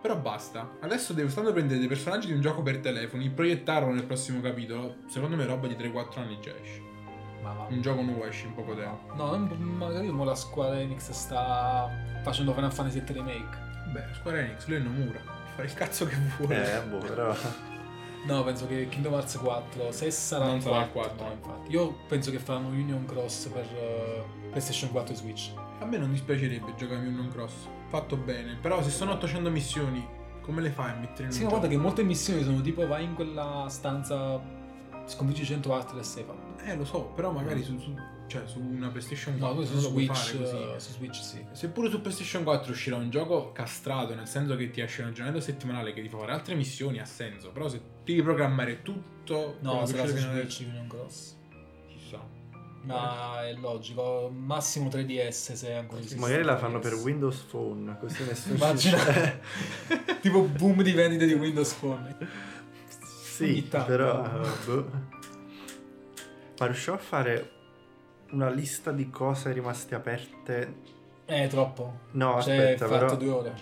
però basta. Adesso deve stando a prendere dei personaggi di un gioco per telefoni, proiettarlo nel prossimo capitolo. Secondo me roba di 3-4 anni già esce. Ma va. Un gioco nuovo esce in poco tempo. No, magari mo la Square Enix sta facendo Final Fantasy VII Remake. Beh, Square Enix, lui è Nomura. Fare il cazzo che vuole. Eh, boh, però... No, penso che Kingdom Hearts 4, se sarà Non il sarà il 4, 4. no, infatti. Io penso che faranno Union Cross per eh, PlayStation 4 e Switch. A me non dispiacerebbe giocare un non cross. Fatto bene. Però se sono 800 missioni, come le fai a mettere in Sì, un ma guarda che molte missioni sono tipo vai in quella stanza, sconfiggi 100 altri e sei fatto. Eh, lo so, però magari su, su- cioè, su una PlayStation 4 No, su lo puoi Switch, fare così. eh, su Switch sì. Seppure su PlayStation 4 uscirà un gioco castrato, nel senso che ti esce un aggiornamento settimanale che ti fa fare altre missioni, ha senso. Però se devi programmare tutto... No, sarà su Switch Union Cross. Chissà. Ma è logico, massimo 3DS se ancora esiste. Magari la fanno 3DS. per Windows Phone, così nessuno Immagina. tipo boom di vendite di Windows Phone. Sì, però... boh. Ma riusciamo a fare una lista di cose rimaste aperte? Eh, troppo. No, Cioè, aspetta, fatto però... due ore.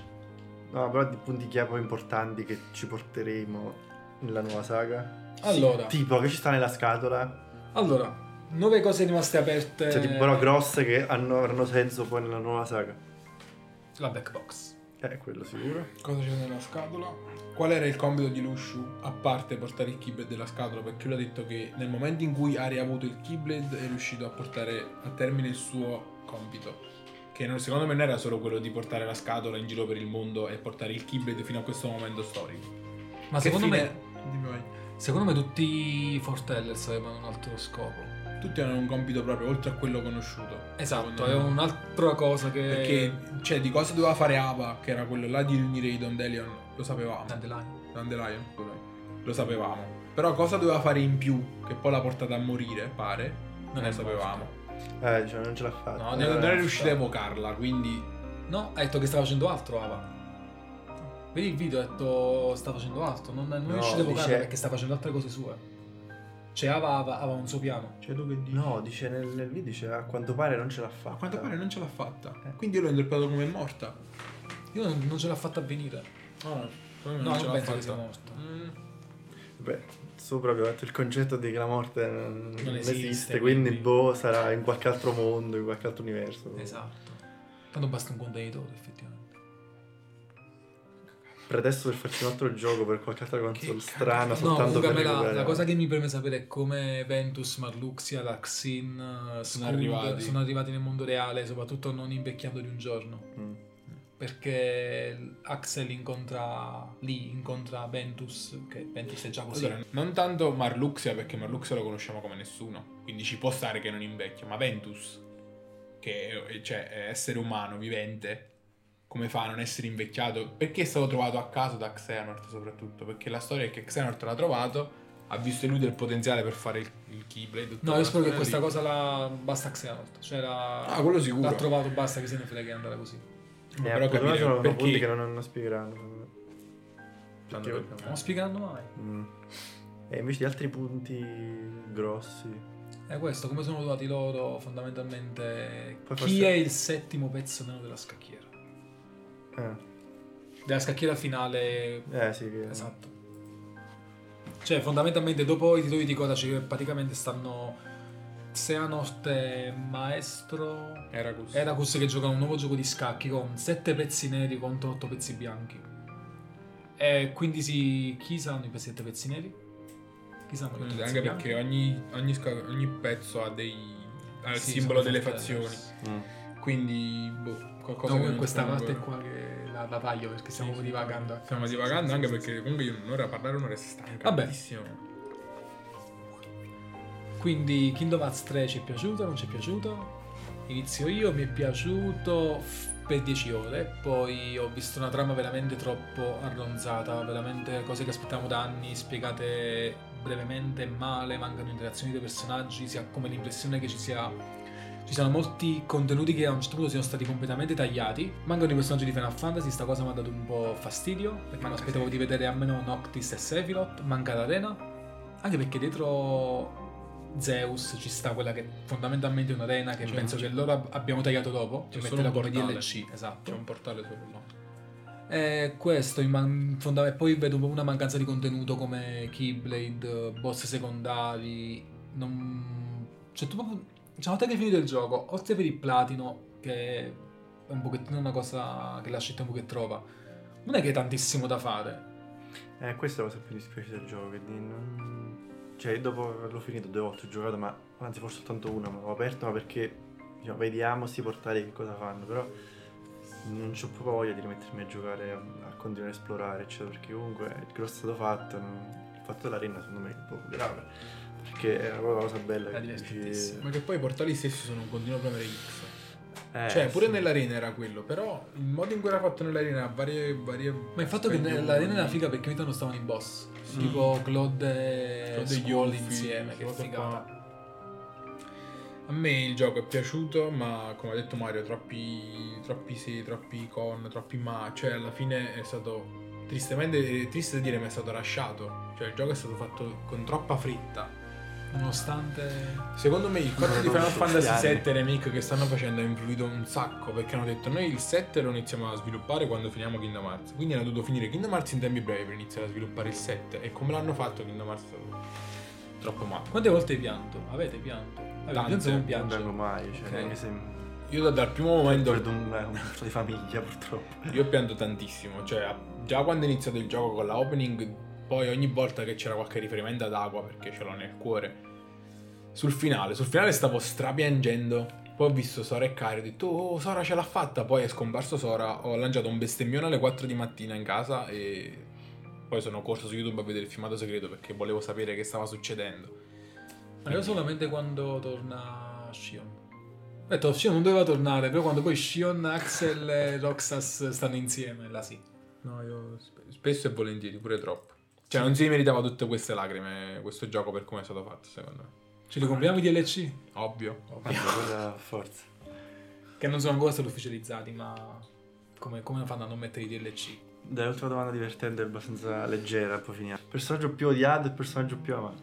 No, però di punti chiave importanti che ci porteremo nella nuova saga. Allora, Tipo, che ci sta nella scatola? allora, nove cose rimaste aperte. Cioè, tipo, però grosse che hanno, avranno senso poi nella nuova saga. La back box. Eh, quello sicuro. Cosa c'è nella scatola? Qual era il compito di Lushu, a parte portare il Keyblade della scatola? Perché lui ha detto che nel momento in cui ha avuto il Keyblade è riuscito a portare a termine il suo compito. Che non- secondo me non era solo quello di portare la scatola in giro per il mondo e portare il Keyblade fino a questo momento storico. Ma Che secondo fine- me, Dimmi vai. secondo me tutti i Fortellers avevano un altro scopo. Tutti hanno un compito proprio oltre a quello conosciuto. Esatto, è un'altra cosa che. Perché, cioè, di cosa doveva fare Ava, che era quello là di riunire i Dandelion, lo sapevamo. Dandelion. Dandelion, scusami. Lo sapevamo. Però cosa doveva fare in più, che poi l'ha portata a morire, pare, non lo sapevamo. Eh, diciamo, non ce l'ha fatta. No, Non, Eh, non è riuscito a evocarla, quindi... No, ha detto che stava facendo altro, Ava. Vedi il video, ha detto sta facendo altro. Non, non è No, riuscito a evocarla dice- perché sta facendo altre cose sue. Cioè, Ava Ava aveva un suo piano. Cioè, tu che dici? No, dice nel, nel video, dice, a quanto pare non ce l'ha fatta. A quanto pare non ce l'ha fatta. Eh. Quindi io l'ho interpretato come morta. Io non, non ce l'ha fatta avvenire. No, No, non penso che sia morta. Mm. Beh, sopra abbiamo detto il concetto di che la morte non, non esiste, esiste, quindi, quindi- boh, sarà in qualche altro mondo, in qualche altro universo. Esatto. Tanto basta un contenitore, effettivamente. Pretesto per farci un altro gioco per qualche altra console strana, No, soltanto comunque me la, la cosa che mi preme sapere è come Ventus, Marluxia, Laxin, eh, Skuld arrivati. sono arrivati nel mondo reale, soprattutto non invecchiando di un giorno. Mm. Perché Axel incontra lì, incontra Ventus, che Ventus è già così. Allora, non tanto Marluxia, perché Marluxia lo conosciamo come nessuno, quindi ci può stare che non invecchia, ma Ventus, che è, cioè, è essere umano, vivente, come fa a non essere invecchiato? Perché è stato trovato a caso da Xehanort soprattutto? Perché la storia è che Xehanort l'ha trovato, ha visto in lui del potenziale per fare il, il Keyblade. No, io spero che questa lì. cosa la basta Xehanort. Cioè la... Ah, quello sicuro. l'ha trovato, basta che se ne frega andare così. Eh, però capire sono perché- punti che non, non spiegheranno. Perché- Non spiegheranno mai. Mm. E invece di altri punti grossi. È questo, come sono trovati loro fondamentalmente Poi chi forse- è il settimo pezzo meno della scacchiera. Eh, Della scacchiera finale eh sì, che... Esatto. Cioè, fondamentalmente, dopo i titoli di coda, cioè, praticamente stanno Xehanort e Maestro Heracus. Heracus che giocano un nuovo gioco di scacchi con 7 pezzi neri contro 8 pezzi bianchi. E quindi si... chi saranno i 7 pezzi neri? Chi saranno i pezzi Anche bianchi? perché ogni, ogni, ogni pezzo ha dei. ha il Sì, simbolo delle fazioni. Mm. Quindi, boh, qualcosa No, che questa parte ancora- qua che la, la taglio perché stiamo Sì, sì, divagando. Stiamo divagando anche perché comunque io un'ora a parlare un'ora è stanca. Vabbè. tantissimo. Quindi Kingdom Hearts 3 ci è piaciuto, non ci è piaciuto? Inizio io, mi è piaciuto per 10 ore, poi ho visto una trama veramente troppo arronzata, veramente cose che aspettavamo da anni, spiegate brevemente male, mancano interazioni dei personaggi, si ha come l'impressione che ci sia ci siano molti contenuti che a un certo punto siano stati completamente tagliati. Mancano i personaggi di Final Fantasy, sta cosa mi ha dato un po' fastidio, perché mi aspettavo di vedere almeno Noctis e Sephiroth, manca l'arena, anche perché dietro Zeus ci sta quella che fondamentalmente è un'arena che C'è penso che loro ab- abbiamo tagliato dopo, C'è solo un portale. DLC, esatto. C'è un portale solo no. E questo, man- fonda- e poi vedo una mancanza di contenuto come Keyblade, boss secondari. Non... Cioè, tu proprio. Una volta che finito il gioco, oltre per il platino, che è un pochettino una cosa che lascia il tempo che trova, non è che è tantissimo da fare. Eh, questa è la cosa più dispiace del gioco, che non... Cioè, dopo averlo finito due volte ho giocato, ma anzi forse soltanto una, ma l'ho aperto, ma perché diciamo, vediamo sti portali che cosa fanno, però non c'ho proprio voglia di rimettermi a giocare, a, a continuare a esplorare, eccetera, perché comunque il grosso è stato fatto, non- il fatto dell'arena secondo me è un po' grave, perché è proprio una cosa bella. È che dici- divertentissimo. Ma che poi i portali stessi sono un continuo premere X. Eh, cioè, pure sì. nell'arena era quello, però il modo in cui era fatto nell'arena, varie. varie Ma il fatto che nell'arena era figa perché ogni tanto stavano i boss. Sì. Tipo Claude e Claude e Yuffie, insieme, che figata. A me il gioco è piaciuto, ma come ha detto Mario, troppi, troppi sì, troppi con, troppi ma. Cioè, alla fine è stato tristemente, triste da dire, ma è stato lasciato. Cioè, il gioco è stato fatto con troppa fretta. Nonostante... Secondo me il fatto di Final Fantasy sette VII Remake che stanno facendo ha influito un sacco perché hanno detto noi il 7 lo iniziamo a sviluppare quando finiamo Kingdom Hearts quindi hanno dovuto finire Kingdom Hearts in tempi brevi per iniziare a sviluppare il 7 e come l'hanno fatto Kingdom Hearts è stato troppo male Quante volte hai pianto? Avete pianto? Avete non Non piange? vengo mai, cioè, Ok. neanche se... io da- dal primo momento Perdo un, un di famiglia purtroppo. io pianto tantissimo cioè già quando è iniziato il gioco con la opening poi ogni volta che c'era qualche riferimento ad acqua perché ce l'ho nel cuore sul finale sul finale stavo strapiangendo poi ho visto Sora e Kari ho detto oh Sora ce l'ha fatta poi è scomparso Sora ho lanciato un bestemmione alle 4 di mattina in casa e poi sono corso su YouTube a vedere il filmato segreto perché volevo sapere che stava succedendo Ma io solamente quando torna Shion. Ho detto Shion non doveva tornare, però quando poi Shion, Axel e Roxas stanno insieme, là sì. no io sp- spesso e volentieri pure troppo cioè non si meritava tutte queste lacrime questo gioco per come è stato fatto secondo me Ce li compriamo i DLC? ovvio Vabbè, quella forza. Che non sono ancora stati ufficializzati, ma come, come fanno a non mettere i DLC? Dai, l'ultima domanda divertente e abbastanza leggera, poi finiamo. Personaggio più odiato e personaggio più amato.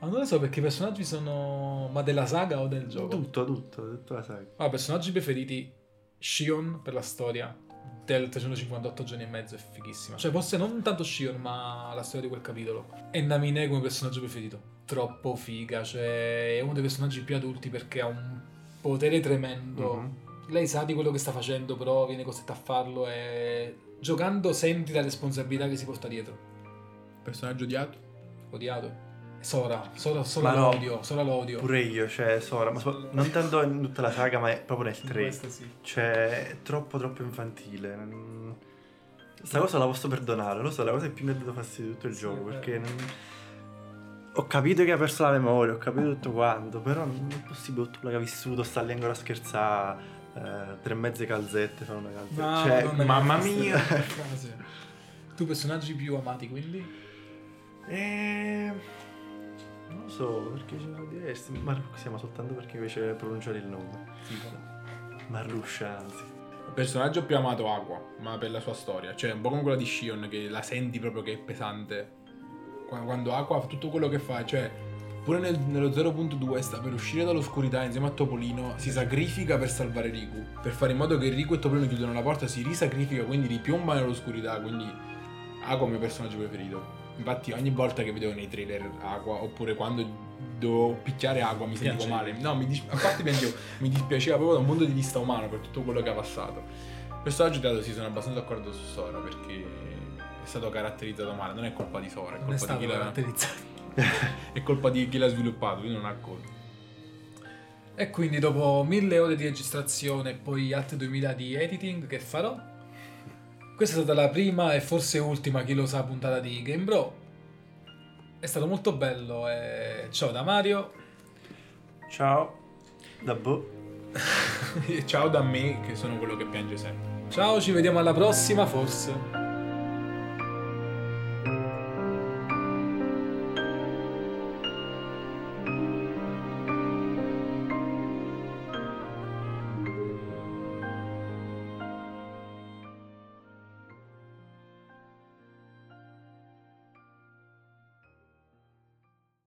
Ma non lo so perché i personaggi sono... Ma della saga o del gioco? Tutto, tutto, tutta la saga. Ah, personaggi preferiti Shion per la storia del 358 giorni e mezzo è fighissima. Cioè, forse non tanto Shion, ma la storia di quel capitolo. E Namine come personaggio preferito. Troppo figa, cioè è uno dei personaggi più adulti perché ha un potere tremendo. Mhm. Lei sa di quello che sta facendo, però viene costretta a farlo e giocando senti la responsabilità che si porta dietro. personaggio odiato Odiato. Sora, Sora, Sora Ma no. l'odio, Sora l'odio. Pure io, cioè Sora, ma so- non tanto in tutta la saga, ma è proprio nel 3. Questo sì. Cioè, è troppo troppo infantile. non- Sta cosa la posso perdonare, lo so, la cosa che più mi ha dato fastidio di tutto il Sì, gioco, è perché non... Ho capito che ha perso la memoria, ho capito tutto quanto, però non è possibile tutto quello che ha vissuto, sta lì ancora a scherzare, eh, tre mezze calzette, fa una calzetta. Ma, cioè, Madonna, mamma mia. Tu personaggi più amati quindi? Eh, non lo so, perché ce sono diversi. Marluccia, sì, ma soltanto perché invece pronunciare il nome. Marluscia, anzi. Il personaggio più amato Aqua, ma per la sua storia. Cioè, un po' come quella di Shion, che la senti proprio che è pesante. Qua- Quando Aqua fa tutto quello che fa, cioè, pure nel- nello 0.2 sta per uscire dall'oscurità insieme a Topolino, si sacrifica per salvare Riku. Per fare in modo che Riku e Topolino chiudono la porta, si risacrifica, quindi ripiomba nell'oscurità. Quindi Aqua è il mio personaggio preferito. Infatti, ogni volta che vedevo nei trailer Aqua, oppure quando dovevo picchiare Aqua, mi sentivo male. No, mi dis- a parte piangevo, mi dispiaceva proprio da un punto di vista umano per tutto quello che ha passato. Personaggio dato sì, sono abbastanza d'accordo su Sora perché è stato caratterizzato male, non è colpa di Sora, è è colpa, stato di chi, l'ha, caratterizzato. è colpa di chi l'ha sviluppato, quindi non ha colpa. E quindi dopo mille ore di registrazione e poi altri 2000 di editing che farò, questa è stata la prima e forse ultima, chi lo sa, puntata di Game Bro. È stato molto bello e ciao da Mario. Ciao. Da boh. Ciao da me che sono quello che piange sempre. Ciao, ci vediamo alla prossima, forse.